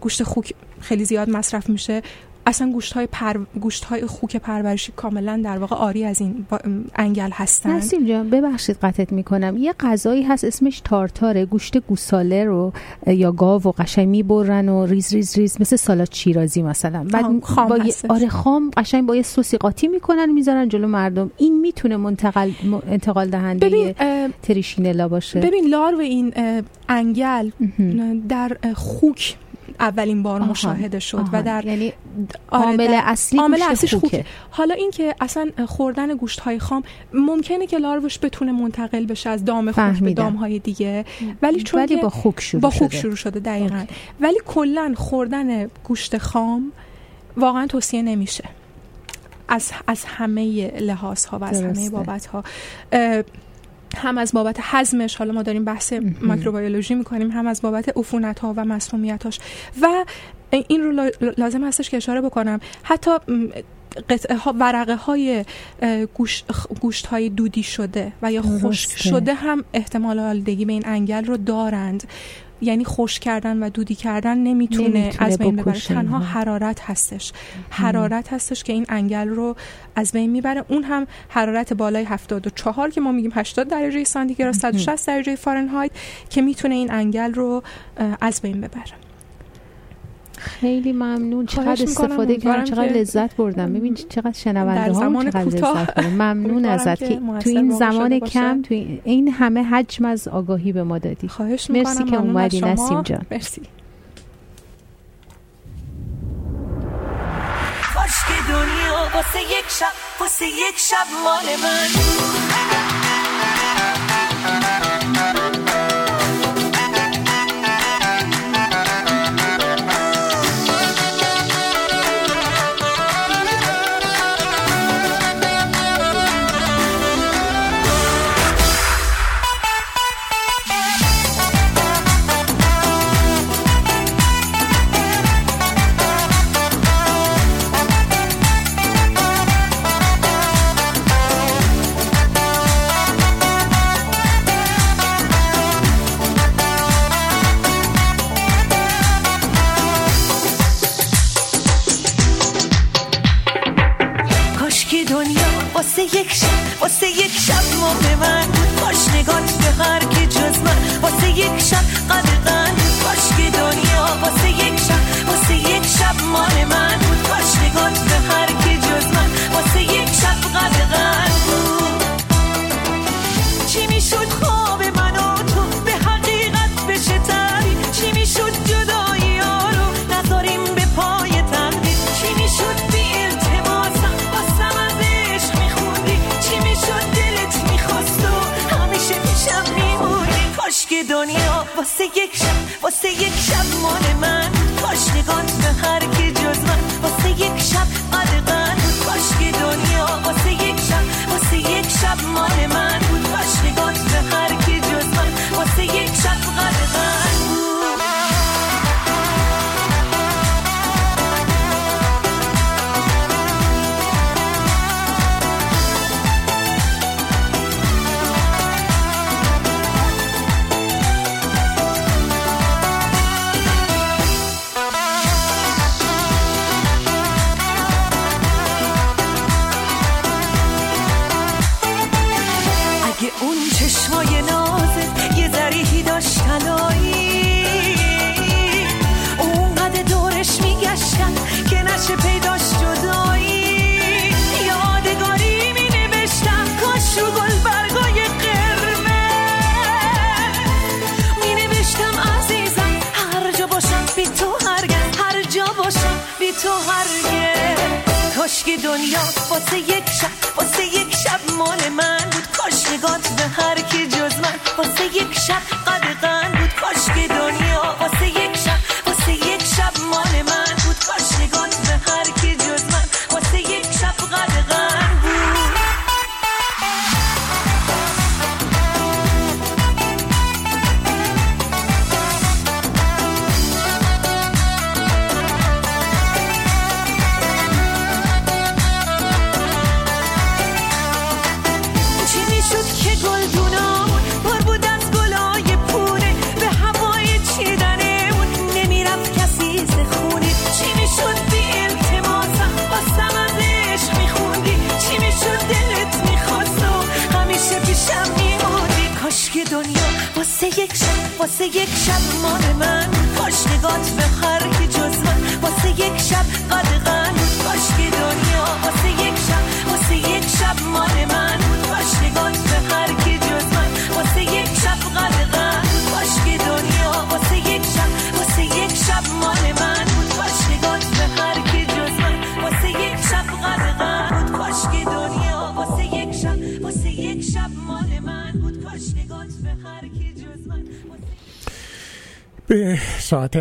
گوشت خوک خیلی زیاد مصرف میشه اصلا گوشت های, پر... گوشت های خوک پرورشی کاملا در واقع آری از این با... انگل هستن. نسیم جان ببخشید قطعت می‌کنم. یه غذایی هست اسمش تارتاره. گوشت گوساله رو یا گاو و قشنگ می‌برن و ریز ریز ریز مثل سالاد شیرازی مثلا. بعد خام با آره خام قشنگ با یه سوسی قاطی می‌کنن می‌ذارن جلو مردم. این می‌تونه منتقل انتقال دهنده ببین Trichinella باشه. ببین لارو این انگل در خوک اولین بار آها. مشاهده شد آها. و در یعنی عامل اصلی عامل اصلیش خوکه. خوکه حالا اینکه اصلا خوردن گوشت های خام ممکنه که لاروش بتونه منتقل بشه از دام خوک به. دام های دیگه ولی چون ولی با خوک شروع با خوک شده. شروع شده دقیقا ولی کلا خوردن گوشت خام واقعا توصیه نمیشه از از همه لحاظ ها و از همه. بابت ها هم از بابت حزمش حالا ما داریم بحث مایکروبیولوژی می‌کنیم هم از بابت عفونت ها و مسمومیتاش و این رو لازم هستش که اشاره بکنم. حتی قطعه ها ورقه های گوشت, گوشت های دودی شده و یا خشک شده هم احتمال آلودگی به این انگل رو دارند. یعنی خوش کردن و دودی کردن نمی‌تونه, نمی‌تونه از بین ببره. تنها حرارت هستش. حرارت هستش که این انگل رو از بین می‌بره. اون هم حرارت بالای 74 که ما میگیم 80 درجه سانتیگراد 160 درجه فارنهایت که می‌تونه این انگل رو از بین ببره. خیلی ممنون. چقدر استفاده کردم چقدر لذت بردم. ببین چقدر شنونده ها چقدر لذت بردم ممنون ازت. که تو این زمان کم تو این همه حجم از آگاهی به ما دادی. خواهش مرسی که اومدی نسیم جان. مرسی. دنیا واسه یک شب واسه یک شب مال من واسه یک شب واسه یک شب ما به من. باش نگات به هر که جز من. واسه یک شب قدقن باش که دنیا واسه یک شب واسه یک شب مال من. واسه یک شب واسه یک شب مال من. کاش نگات به هر کی جز من. واسه یک شب قدقن کاش که دنیا واسه یک شب واسه یک شب مال من.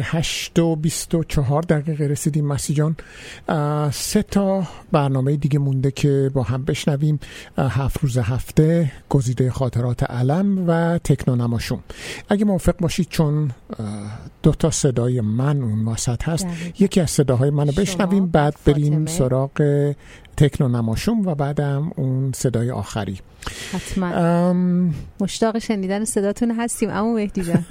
8 و 24 دقیقه رسیدیم مسی جان. سه تا برنامه دیگه مونده که با هم بشنویم. هفت روز هفته گزیده خاطرات علم و تکنونماشون. اگه موافق باشید چون دو تا صدای من اون وسط هست دقیقا. یکی از صداهای منو بشنویم بعد بریم سراغ تکنونماشون و بعدم اون صدای آخری. حتما. مشتاق شنیدن صداتون هستیم اما مهدی جان.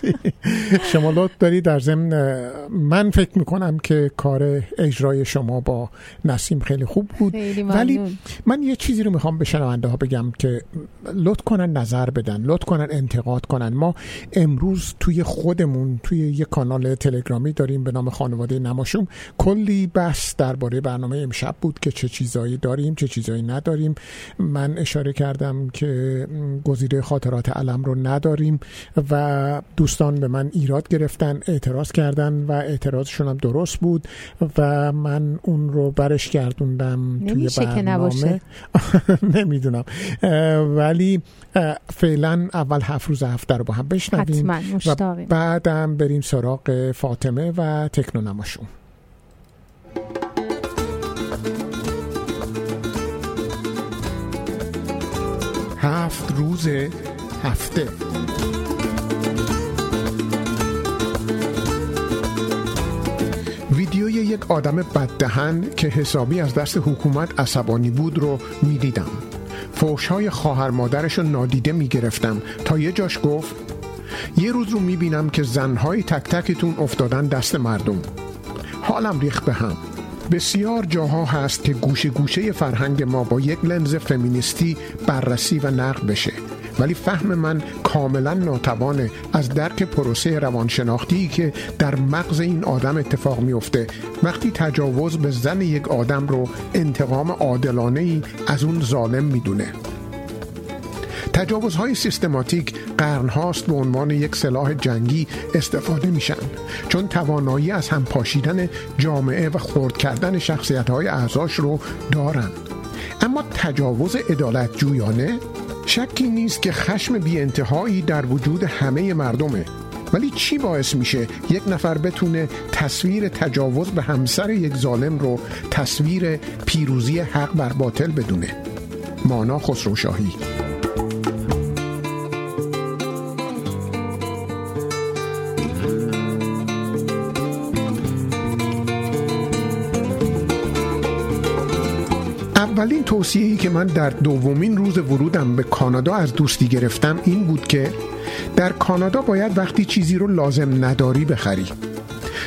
شما لطف دارید در ضمن من فکر می‌کنم که کار اجرای شما با نسیم خیلی خوب بود. ولی من یه چیزی رو می‌خوام به شنونده ها بگم که لطف کنن نظر بدن لطف کنن انتقاد کنن. ما امروز توی خودمون توی یه کانال تلگرامی داریم به نام خانواده نماشوم. کلی بحث درباره برنامه امشب بود که چه چیزایی داریم چه چیزایی نداریم. من اشاره کردم که گزیده خاطرات علم رو نداریم و دوستان به من ایراد گرفتن اعتراض کردن و اعتراضشون هم درست بود و من اون رو برش گردوندم توی برنامه. نمی‌دونم. ولی فعلا اول هفت روز هفته رو با هم بشنویم و بعدم بریم سراغ فاطمه و تکنونماشون. هفت روز هفته. ویدیوی یک آدم بددهن که حسابی از دست حکومت عصبانی بود رو می‌دیدم. فوشهای خواهر مادرش رو نادیده می‌گرفتم تا یه جاش گفت یه روز رو می‌بینم که زنهای تک تکتون افتادن دست مردم. حالم ریخت به هم. بسیار جاها هست که گوشه گوشه فرهنگ ما با یک لنز فمینیستی بررسی و نقد بشه. ولی فهم من کاملا ناتوانه از درک پروسه روانشناختی که در مغز این آدم اتفاق میفته وقتی تجاوز به زن یک آدم رو انتقام عادلانه ای از اون ظالم می‌دونه. تجاوزهای سیستماتیک قرنهاست به عنوان یک سلاح جنگی استفاده میشن. چون توانایی از هم پاشیدن جامعه و خورد کردن شخصیت های اعضاش رو دارن. اما تجاوز ادالت جویانه شکی نیست که خشم بی انتهایی در وجود همه مردمه. ولی چی باعث میشه یک نفر بتونه تصویر تجاوز به همسر یک ظالم رو تصویر پیروزی حق بر باطل بدونه؟ مانا خسروشاهی. اولین توصیه‌ای که من در دومین روز ورودم به کانادا از دوستی گرفتم این بود که در کانادا باید وقتی چیزی رو لازم نداری بخری.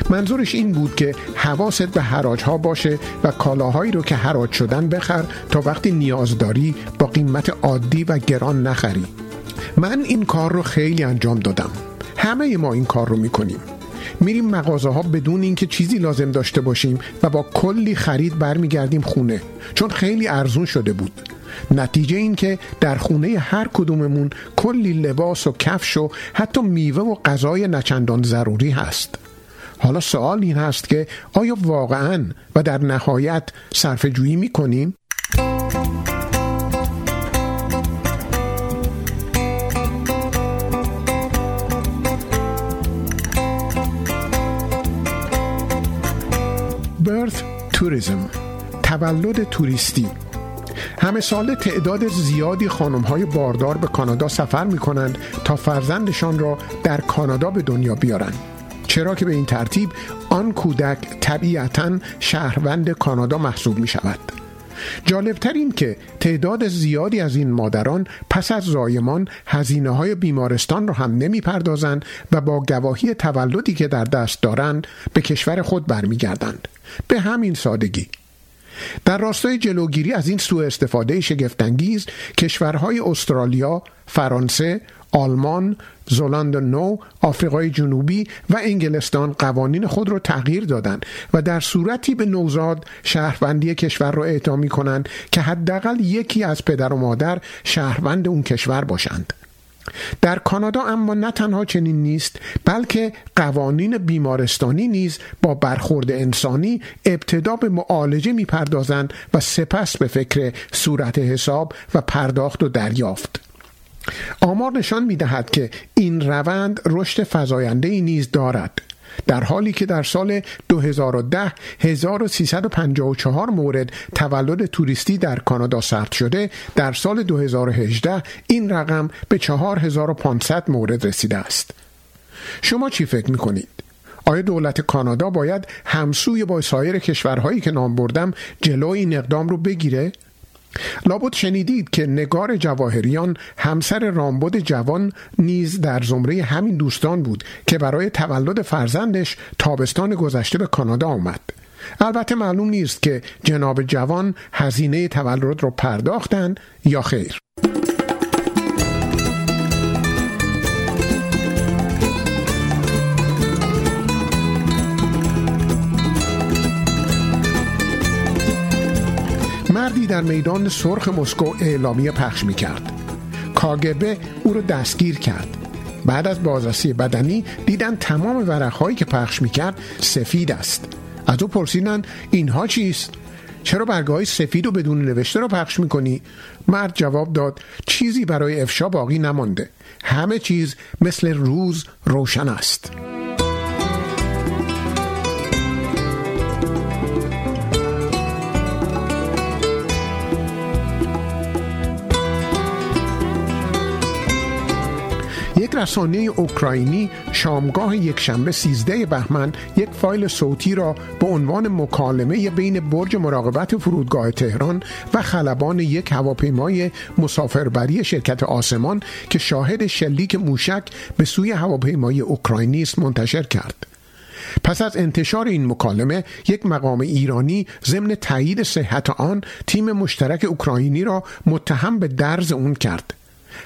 منظورش این بود که حواست به حراج ها باشه و کالاهایی رو که حراج شدن بخر تا وقتی نیاز داری با قیمت عادی و گران نخری. من این کار رو خیلی انجام دادم. همه ما این کار رو می‌کنیم. میریم مغازه ها بدون اینکه چیزی لازم داشته باشیم و با کلی خرید برمیگردیم خونه چون خیلی ارزون شده بود نتیجه این که در خونه هر کدوممون کلی لباس و کفش و حتی میوه و غذای نچندان ضروری هست حالا سوال این هست که آیا واقعا و در نهایت صرف جویی می‌کنیم؟ توریزم تولد توریستی همه سال تعداد زیادی خانم های باردار به کانادا سفر می کنند تا فرزندشان را در کانادا به دنیا بیارند. چرا که به این ترتیب آن کودک طبیعتا شهروند کانادا محسوب می شود. جالبتر این که تعداد زیادی از این مادران پس از زایمان هزینه های بیمارستان را هم نمی پردازند و با گواهی تولدی که در دست دارند به کشور خود برمیگردند. به همین سادگی در راستای جلوگیری از این سوء استفاده شگفتانگیز کشورهای استرالیا، فرانسه، آلمان، زلاند نو، آفریقای جنوبی و انگلستان قوانین خود را تغییر دادند و در صورتی به نوزاد شهروندی کشور را اعطا می کنند که حداقل یکی از پدر و مادر شهروند اون کشور باشند. در کانادا اما نه تنها چنین نیست بلکه قوانین بیمارستانی نیز با برخورد انسانی ابتدا به معالجه می‌پردازند و سپس به فکر صورت حساب و پرداخت و دریافت. آمار نشان می دهد که این روند رشد فزاینده ای نیز دارد. در حالی که در سال 2010 1354 مورد تولد توریستی در کانادا ثبت شده در سال 2018 این رقم به 4500 مورد رسیده است شما چی فکر می کنید؟ آیا دولت کانادا باید همسوی با سایر کشورهایی که نام بردم جلوی این اقدام رو بگیره؟ لابد شنیدید که نگار جواهریان همسر رامبد جوان نیز در زمره همین دوستان بود که برای تولد فرزندش تابستان گذشته به کانادا آمد. البته معلوم نیست که جناب جوان هزینه تولد رو پرداختن یا خیر. مردی در میدان سرخ مسکو اعلامیه پخش می کرد کاگبه او را دستگیر کرد. بعد از بازرسی بدنی دیدن تمام ورقهایی که پخش می کرد سفید است. از او پرسیدن اینها چیست؟ چرا برگه های سفید و بدون نوشته را پخش می کنی؟ مرد جواب داد چیزی برای افشا باقی نمانده. همه چیز مثل روز روشن است. رسانه اوکراینی شامگاه یک شنبه 13 بهمن یک فایل صوتی را به عنوان مکالمه بین برج مراقبت فرودگاه تهران و خلبان یک هواپیمای مسافربری شرکت آسمان که شاهد شلیک موشک به سوی هواپیمای اوکراینی است منتشر کرد. پس از انتشار این مکالمه یک مقام ایرانی ضمن تایید صحت آن تیم مشترک اوکراینی را متهم به درز اون کرد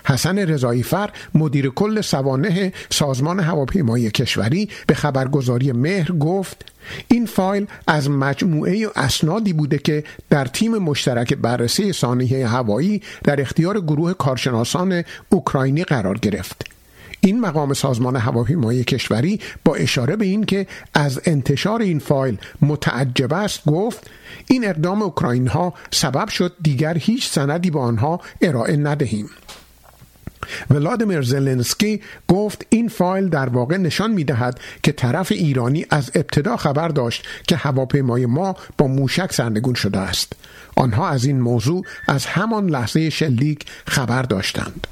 حسن رضایی فر مدیر کل سوانه سازمان هواپیمایی کشوری به خبرگزاری مهر گفت این فایل از مجموعه اسنادی بوده که در تیم مشترک بررسی سانحه هوایی در اختیار گروه کارشناسان اوکراینی قرار گرفت. این مقام سازمان هواپیمایی کشوری با اشاره به این که از انتشار این فایل متعجب است گفت این اقدام اوکراین ها سبب شد دیگر هیچ سندی به آنها ارائه ندهیم. ولادیمیر زلنسکی گفت این فایل در واقع نشان می دهد که طرف ایرانی از ابتدا خبر داشت که هواپیمای ما با موشک سرنگون شده است. آنها از این موضوع از همان لحظه شلیک خبر داشتند.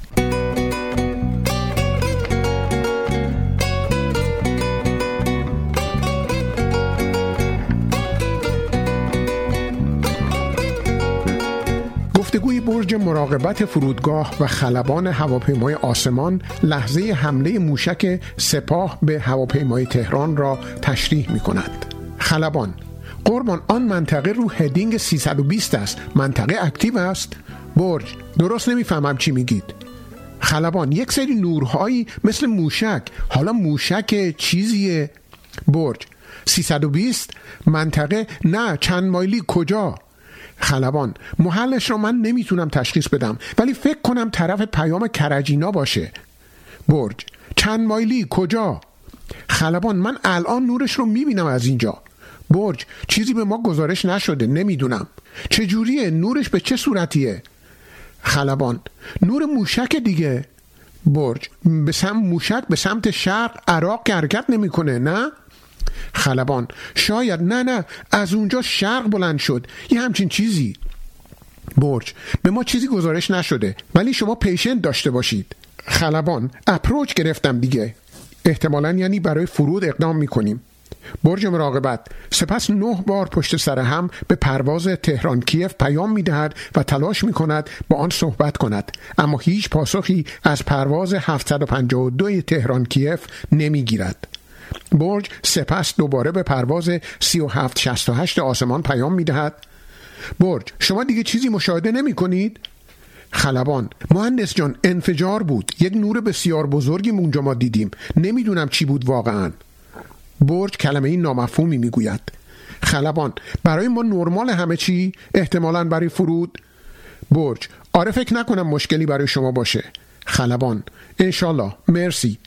گفتگوی برج مراقبت فرودگاه و خلبان هواپیمای آسمان لحظه حمله موشک سپاه به هواپیمای تهران را تشریح می کند. خلبان قربان آن منطقه رو هدینگ 320 است. منطقه اکتیو است. برج درست نمی‌فهمم چی میگید. خلبان یک سری نورهایی مثل موشک. حالا موشک چیزیه؟ برج 320 منطقه نه چند مایلی کجا؟ خلبان. محلش رو من نمی‌تونم تشخیص بدم ولی فکر کنم طرف پیام کرجینا باشه. برج. چند مایلی؟ کجا؟ خلبان من الان نورش رو می‌بینم از اینجا. برج چیزی به ما گزارش نشده نمی‌دونم. چجوریه؟ نورش به چه صورتیه؟ خلبان نور موشک دیگه. برج به سمت موشک به سمت شرق عراق حرکت نمی‌کنه نه؟ خلبان. شاید نه نه. از اونجا شرق بلند شد. یه همچین چیزی. برج. به ما چیزی گزارش نشده. ولی شما پیشنت داشته باشید. خلبان. اپروچ گرفتم دیگه. احتمالا یعنی برای فرود اقدام می‌کنیم. برج مراقبت. سپس نه بار پشت سر هم به پرواز تهران کیف پیام می‌دهد و تلاش می کند با آن صحبت کند. اما هیچ پاسخی از پرواز 752 تهران کیف نمی‌گیرد. برج سپس دوباره به پرواز 3768 آسمان پیام می‌دهد. برج شما دیگه چیزی مشاهده نمی کنید؟ خلبان مهندس جان انفجار بود. یک نور بسیار بزرگی اونجا ما دیدیم. نمی‌دونم چی بود واقعا. برج کلمه این نامفهومی می‌گوید. خلبان برای ما نرمال همه چی؟ احتمالا برای فرود؟ برج آره فکر نکنم مشکلی برای شما باشه. خلبان انشالله. مرسی.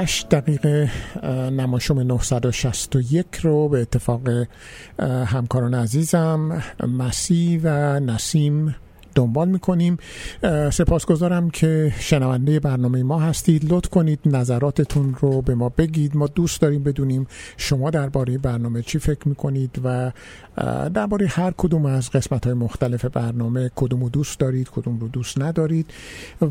38 دقیقه نماشوم 961 رو به اتفاق همکاران عزیزم مسی و نسیم دنبال می‌کنیم. سپاسگزارم که شنونده برنامه ما هستید. لطف کنید نظراتتون رو به ما بگید. ما دوست داریم بدونیم شما درباره برنامه چی فکر می‌کنید و درباره هر کدوم از قسمت های مختلف برنامه کدوم رو دوست دارید کدوم رو دوست ندارید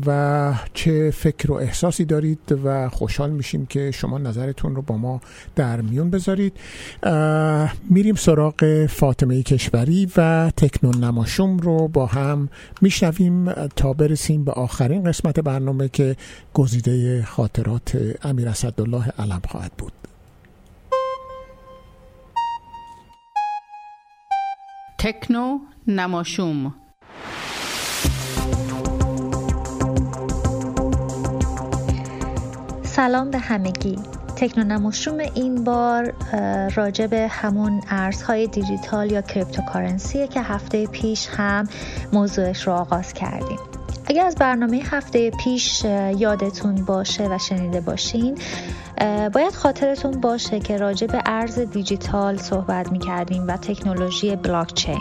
و چه فکر و احساسی دارید و خوشحال میشیم که شما نظرتون رو با ما در میون بذارید. میریم سراغ فاطمه کشوری و تکنون نماشوم رو با هم میشنویم تا برسیم به آخرین قسمت برنامه که گزیده خاطرات امیر اسدالله علم خواهد بود. تکنو نماشوم. سلام به همگی. تکنونموشوم این بار راجع به همون ارزهای دیجیتال یا کریپتوکارنسیه که هفته پیش هم موضوعش رو آغاز کردیم. اگر از برنامه هفته پیش یادتون باشه و شنیده باشین باید خاطرتون باشه که راجع به ارز دیجیتال صحبت می کردیم و تکنولوژی بلاکچین.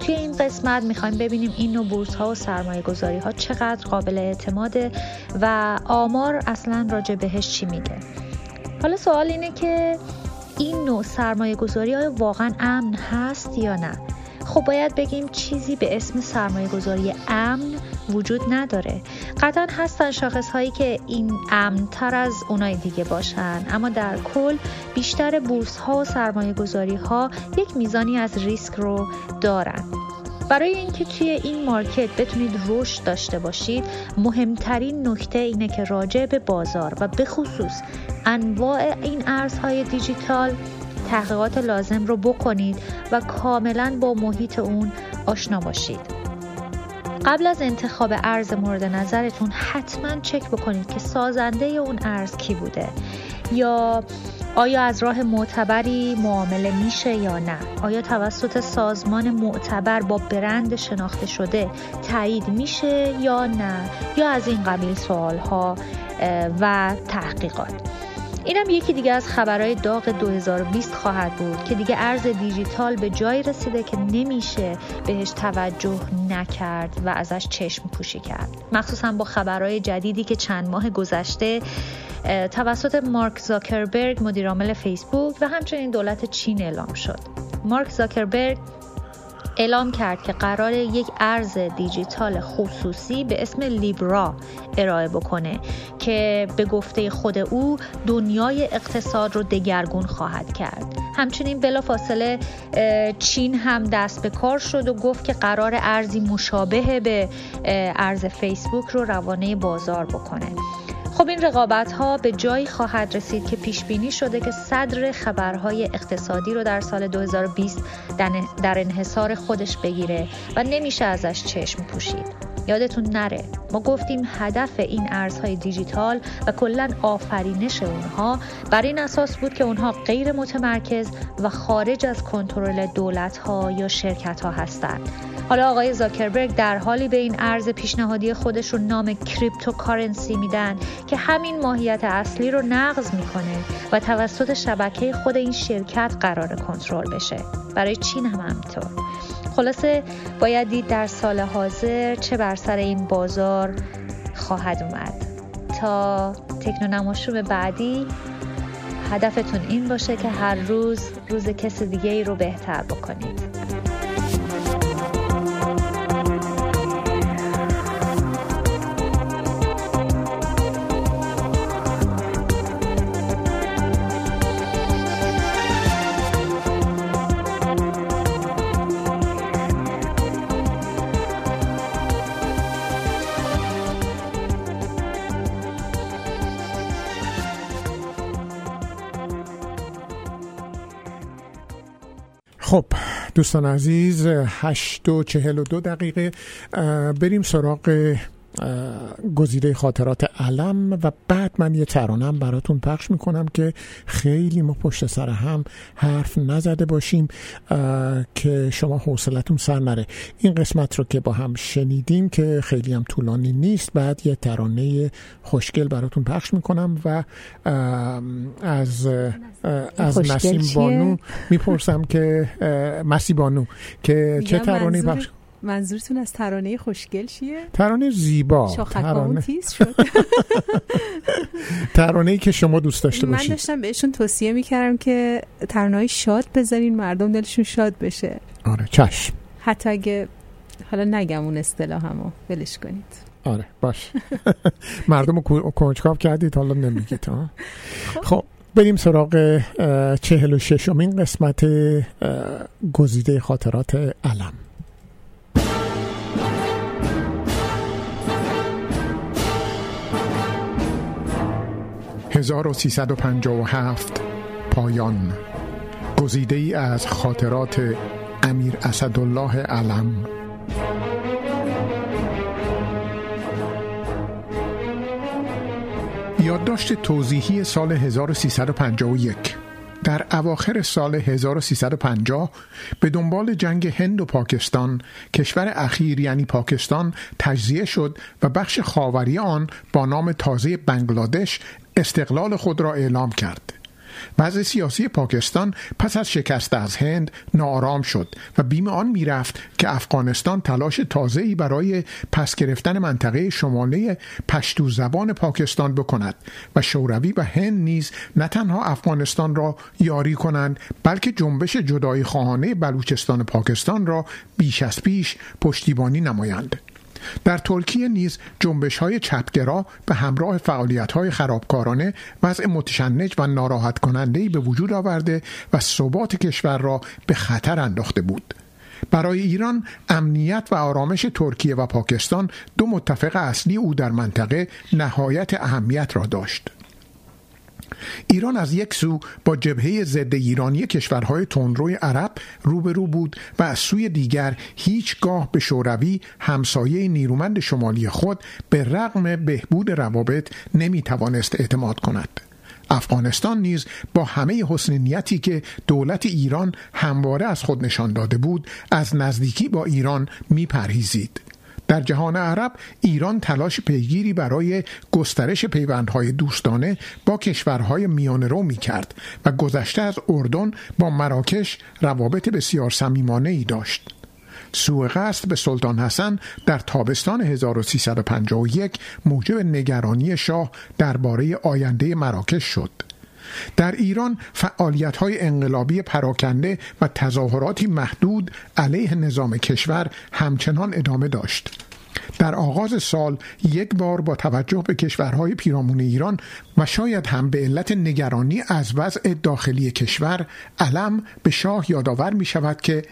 توی این قسمت می‌خوایم ببینیم این نوع بورس ها و سرمایه گذاری ها چقدر قابل اعتماده و آمار اصلا راجع بهش چی میگه. حالا سوال اینه که این نوع سرمایه گذاری های واقعا امن هست یا نه؟ خب باید بگیم چیزی به اسم سرمایه گذاری امن وجود نداره. قطعا هستن شاخص هایی که این امن تر از اونای دیگه باشن اما در کل بیشتر بورس ها و سرمایه گذاری ها یک میزانی از ریسک رو دارن. برای اینکه توی این مارکت بتونید رشد داشته باشید مهمترین نکته اینه که راجع به بازار و به خصوص انواع این ارزهای دیجیتال تحقیقات لازم رو بکنید و کاملا با محیط اون آشنا باشید. قبل از انتخاب ارز مورد نظرتون حتما چک بکنید که سازنده اون ارز کی بوده. یا آیا از راه معتبری معامله میشه یا نه؟ آیا توسط سازمان معتبر با برند شناخته شده تایید میشه یا نه؟ یا از این قبیل سوال ها و تحقیقات. اینم یکی دیگه از خبرهای داغ 2020 خواهد بود که دیگه ارز دیجیتال به جایی رسیده که نمیشه بهش توجه نکرد و ازش چشم پوشی کرد. مخصوصا با خبرهای جدیدی که چند ماه گذشته توسط مارک زاکربرگ مدیرعامل فیسبوک و همچنین دولت چین اعلام شد. مارک زاکربرگ اعلام کرد که قرار یک ارز دیجیتال خصوصی به اسم لیبرا ارائه بکنه که به گفته خود او دنیای اقتصاد رو دگرگون خواهد کرد. همچنین بلافاصله چین هم دست به کار شد و گفت که قرار ارزی مشابه به ارز فیسبوک رو روانه بازار بکنه. خب این رقابت ها به جایی خواهد رسید که پیش بینی شده که صدر خبرهای اقتصادی رو در سال 2020 در انحصار خودش بگیره و نمیشه ازش چشم پوشید. یادتون نره. ما گفتیم هدف این ارزهای دیجیتال و کلا آفرینش اونها بر این اساس بود که اونها غیر متمرکز و خارج از کنترل دولت ها یا شرکت ها هستند. حالا آقای زاکربرگ در حالی به این ارز پیشنهادی خودش رو نام cryptocurrency میدن که همین ماهیت اصلی رو نقض می‌کنه و توسط شبکه خود این شرکت قرار کنترل بشه. برای چین هم همینطور. خلاصه باید دید در سال حاضر چه بر سر این بازار خواهد اومد. تا تکنو نماشوم بعدی هدفتون این باشه که هر روز روز کس دیگه ای رو بهتر بکنید. خب دوستان عزیز هشت و چهل و دو دقیقه بریم سراغ گزیده خاطرات علم و بعد من یه ترانم براتون پخش می‌کنم که خیلی ما پشت سر هم حرف نزده باشیم که شما حوصلتون سر نره. این قسمت رو که با هم شنیدیم که خیلی هم طولانی نیست بعد یه ترانه خوشگل براتون پخش می‌کنم و از از نسیم بانو می‌پرسم که مسی بانو که چه ترانه پخش منظورتون از ترانه خوشگل چیه؟ ترانه زیبا. ترانه. تیز شد. ترانه ای که شما دوست داشته باشید. من داشتم بهشون توصیه می‌کردم که ترانه شاد بذارین مردم دلشون شاد بشه. آره چشم. حتی اگه حالا نگم اون اصطلاح همو ولش کنید. آره باش. مردم رو کنجکاو کردید حالا نمیگید خب. خب بریم سراغ چهل و ششمین قسمت گزیده خاطرات علم. 1357 پایان. گزیده ای از خاطرات امیر اسدالله علم. یادداشت توضیحی سال 1351 در اواخر سال 1350 به دنبال جنگ هند و پاکستان کشور اخیر یعنی پاکستان تجزیه شد و بخش خاوری آن با نام تازه بنگلادش استقلال خود را اعلام کرد. وضع سیاسی پاکستان پس از شکست از هند ناآرام شد و بیم آن می‌رفت که افغانستان تلاش تازه‌ای برای پس گرفتن منطقه شمالی پشتو زبان پاکستان بکند و شوروی و هند نیز نه تنها افغانستان را یاری کنند بلکه جنبش جدایی خواهانه بلوچستان پاکستان را بیش از پیش پشتیبانی نمایند. در ترکیه نیز جنبش های چپگرا به همراه فعالیت های خرابکارانه وضع متشنج و ناراحت کننده به وجود آورده و ثبات کشور را به خطر انداخته بود. برای ایران امنیت و آرامش ترکیه و پاکستان دو متفق اصلی او در منطقه نهایت اهمیت را داشت. ایران از یک سو با جبهه ضد ایرانی کشورهای تندروی عرب روبرو بود و از سوی دیگر هیچگاه به شوروی همسایه نیرومند شمالی خود به رغم بهبود روابط نمی توانست اعتماد کند. افغانستان نیز با همه حسن نیتی که دولت ایران همواره از خود نشان داده بود از نزدیکی با ایران می پرهیزید. در جهان عرب ایران تلاش پیگیری برای گسترش پیوندهای دوستانه با کشورهای میان رو می کرد و گذشته از اردن با مراکش روابط بسیار صمیمانه ای داشت. سوء قصد به سلطان حسن در تابستان 1351 موجب نگرانی شاه درباره آینده مراکش شد. در ایران فعالیت های انقلابی پراکنده و تظاهراتی محدود علیه نظام کشور همچنان ادامه داشت. در آغاز سال یک بار با توجه به کشورهای پیرامون ایران و شاید هم به علت نگرانی از وضع داخلی کشور علم به شاه یادآور می شود که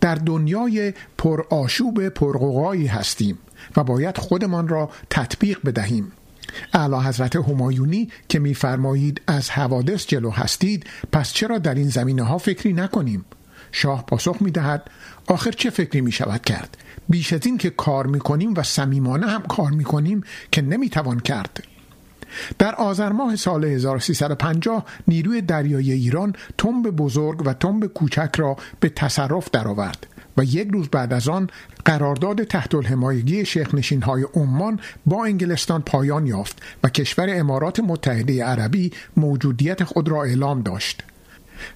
در دنیای پرآشوب پرقوقایی هستیم و باید خودمان را تطبیق بدهیم اعلی حضرت همایونی که میفرمایید از حوادث جلو هستید پس چرا در این زمینه ها فکری نکنیم؟ شاه پاسخ می دهد آخر چه فکری می شود کرد؟ بیش از این که کار می کنیم و صمیمانه هم کار می کنیم که نمی توان کرد. در آذر ماه سال 1350 نیروی دریایی ایران تنب بزرگ و تنب کوچک را به تصرف درآورد. و یک روز بعد از آن قرارداد تحت الحمایگی شیخ نشین های عمان با انگلستان پایان یافت و کشور امارات متحده عربی موجودیت خود را اعلام داشت.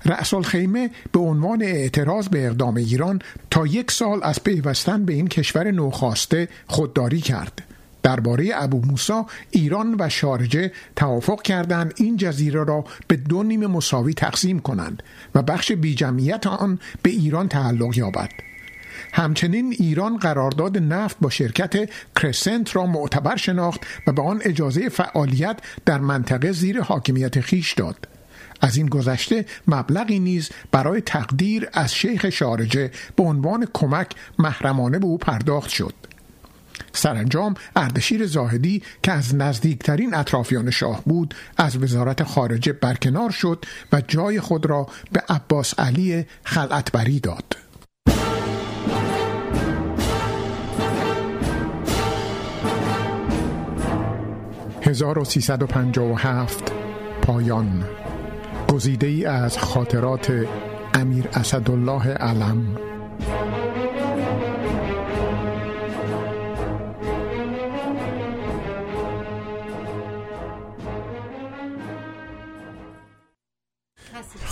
رأس الخیمه به عنوان اعتراض به اقدام ایران تا یک سال از پیوستن به این کشور نوخواسته خودداری کرد. درباره ابو موسا ایران و شارجه توافق کردند این جزیره را به دو نیم مساوی تقسیم کنند و بخش بیجمعیت آن به ایران تعلق یابد. همچنین ایران قرارداد نفت با شرکت کرسنت را معتبر شناخت و به آن اجازه فعالیت در منطقه زیر حاکمیت خیش داد. از این گذشته مبلغی نیز برای تقدیر از شیخ شارجه به عنوان کمک محرمانه به او پرداخت شد. سرانجام اردشیر زاهدی که از نزدیکترین اطرافیان شاه بود از وزارت خارجه برکنار شد و جای خود را به عباس علی خلعتبری داد. 1357 پایان. گزیده ای از خاطرات امیر اسدالله علم.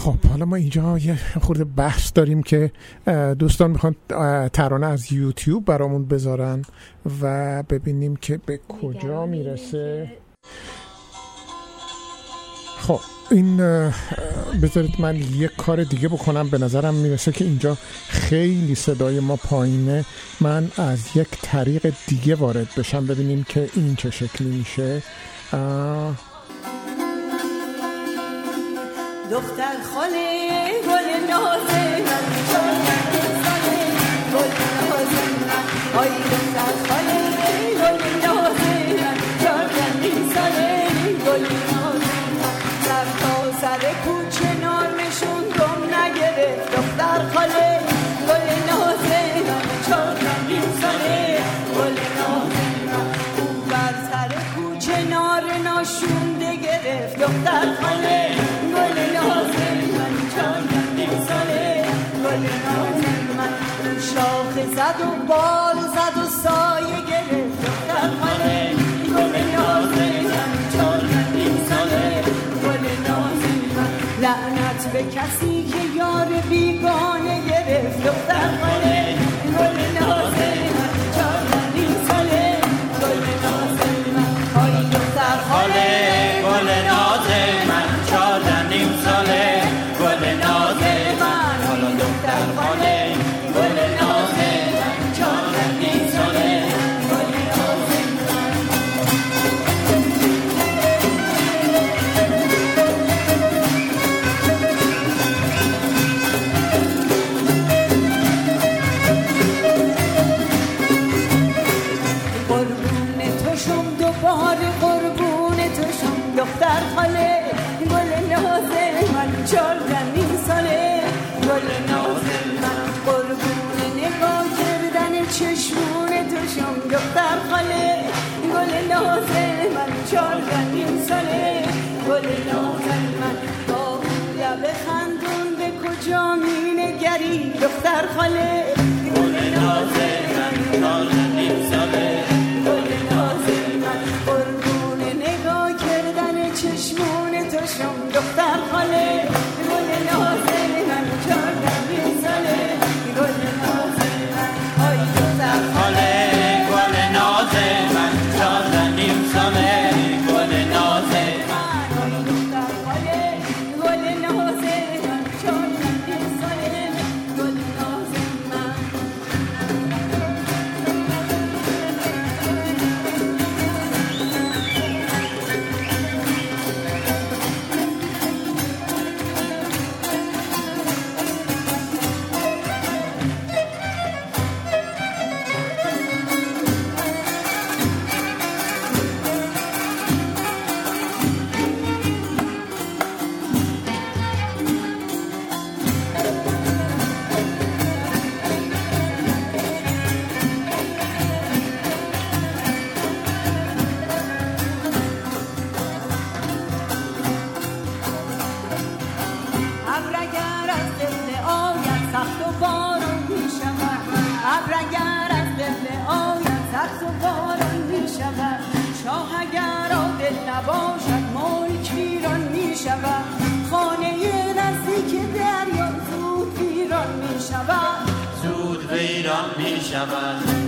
خب حالا ما اینجا یه خورده بحث داریم که دوستان می‌خوان ترانه از یوتیوب برامون بذارن و ببینیم که به کجا می‌رسه. خب این بذارید من یک کار دیگه بکنم. به نظرم می‌رسه که اینجا خیلی صدای ما پایینه. من از یک طریق دیگه وارد بشم. ببینیم که این چه شکلی میشه. دختر خاله گل نازه گل آی دختر خاله گل نازه گل سر کوچه نارمشون گم نگرفت دختر خاله گل نازه چار رنگین ساله گل نازه اون بر سر کوچه نار ناشونده گرفت. دختر خاله. به کسی که یار بیگانه گرفت دختر خاله allez. سبز و باران می شود شاه اگر عادل نباشد ملک ویران می شود خانه نزدیک دریا زود ویران می شود زود ویران می شود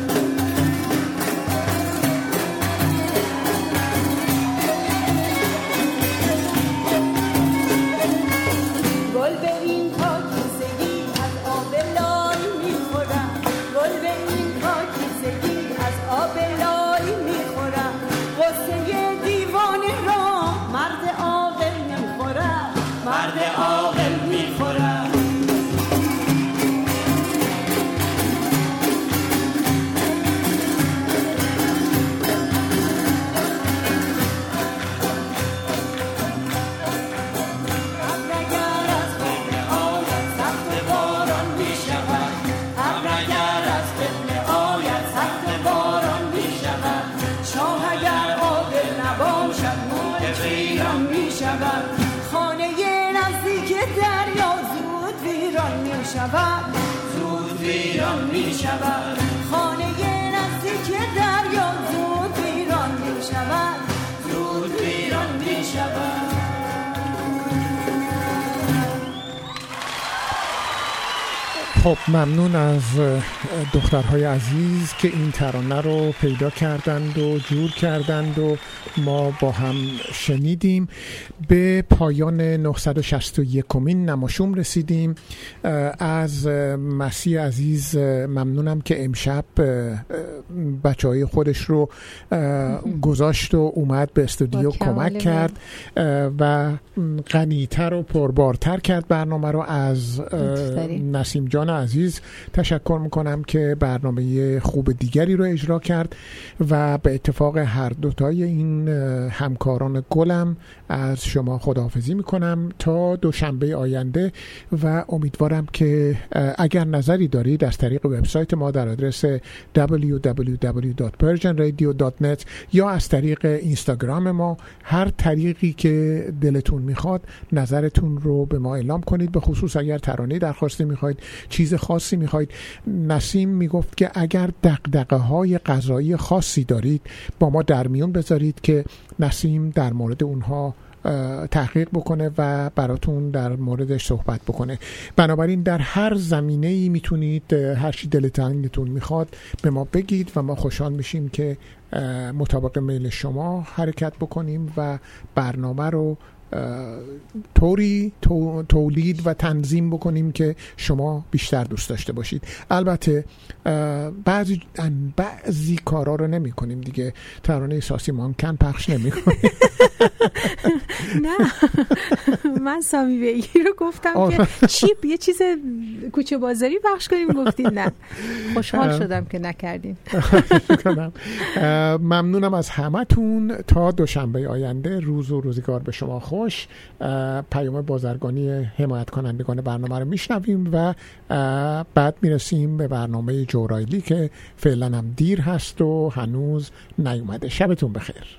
خب ممنون از دخترهای عزیز که این ترانه رو پیدا کردند و جور کردند و ما با هم شنیدیم. به پایان 961 کمین نماشوم رسیدیم. از مسیح عزیز ممنونم که امشب بچه های خودش رو گذاشت و اومد به استودیو کمک کرد و غنیتر و پربارتر کرد برنامه رو از نسیم جان عزیز تشکر می‌کنم که برنامه خوب دیگری رو اجرا کرد و به اتفاق هر دوتای این همکاران گلم از شما خداحافظی می‌کنم تا دوشنبه آینده و امیدوارم که اگر نظری دارید از طریق وبسایت ما در آدرس www.persianradio.net یا از طریق اینستاگرام ما هر طریقی که دلتون می‌خواد نظرتون رو به ما اعلام کنید به خصوص اگر ترانه درخواستی می‌خواید. چیز خاصی می‌خواید نسیم می‌گفت که اگر دقدقه های غذایی خاصی دارید با ما در میون بذارید که نسیم در مورد اونها تحقیق بکنه و براتون در موردش صحبت بکنه. بنابراین در هر زمینه ای می‌تونید هر چی دلتون می‌خواد به ما بگید و ما خوشحال میشیم که مطابق میل شما حرکت بکنیم و برنامه رو طوری تولید و تنظیم بکنیم که شما بیشتر دوست داشته باشید. البته بعضی بعضی کارا رو نمی کنیم دیگه. ترانه ساسی مانکن پخش نمی کنیم نه. من سامی بیگی رو گفتم که چیپ یه چیز کوچه بازاری پخش کنیم گفتید نه. خوشحال شدم که نکردیم ممنونم از همتون. تا دوشنبه آینده روز و روزگار به شما. خوش خوش پیام بازرگانی حمایت کنندگان برنامه رو میشنویم و بعد می‌رسیم به برنامه جورایلی که فعلا هم دیر هست و هنوز نیومده. شبتون بخیر.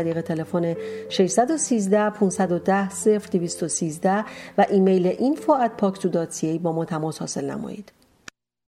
طریق تلفن 613 510 0213 و ایمیل info at با ما تماس حاصل نمایید.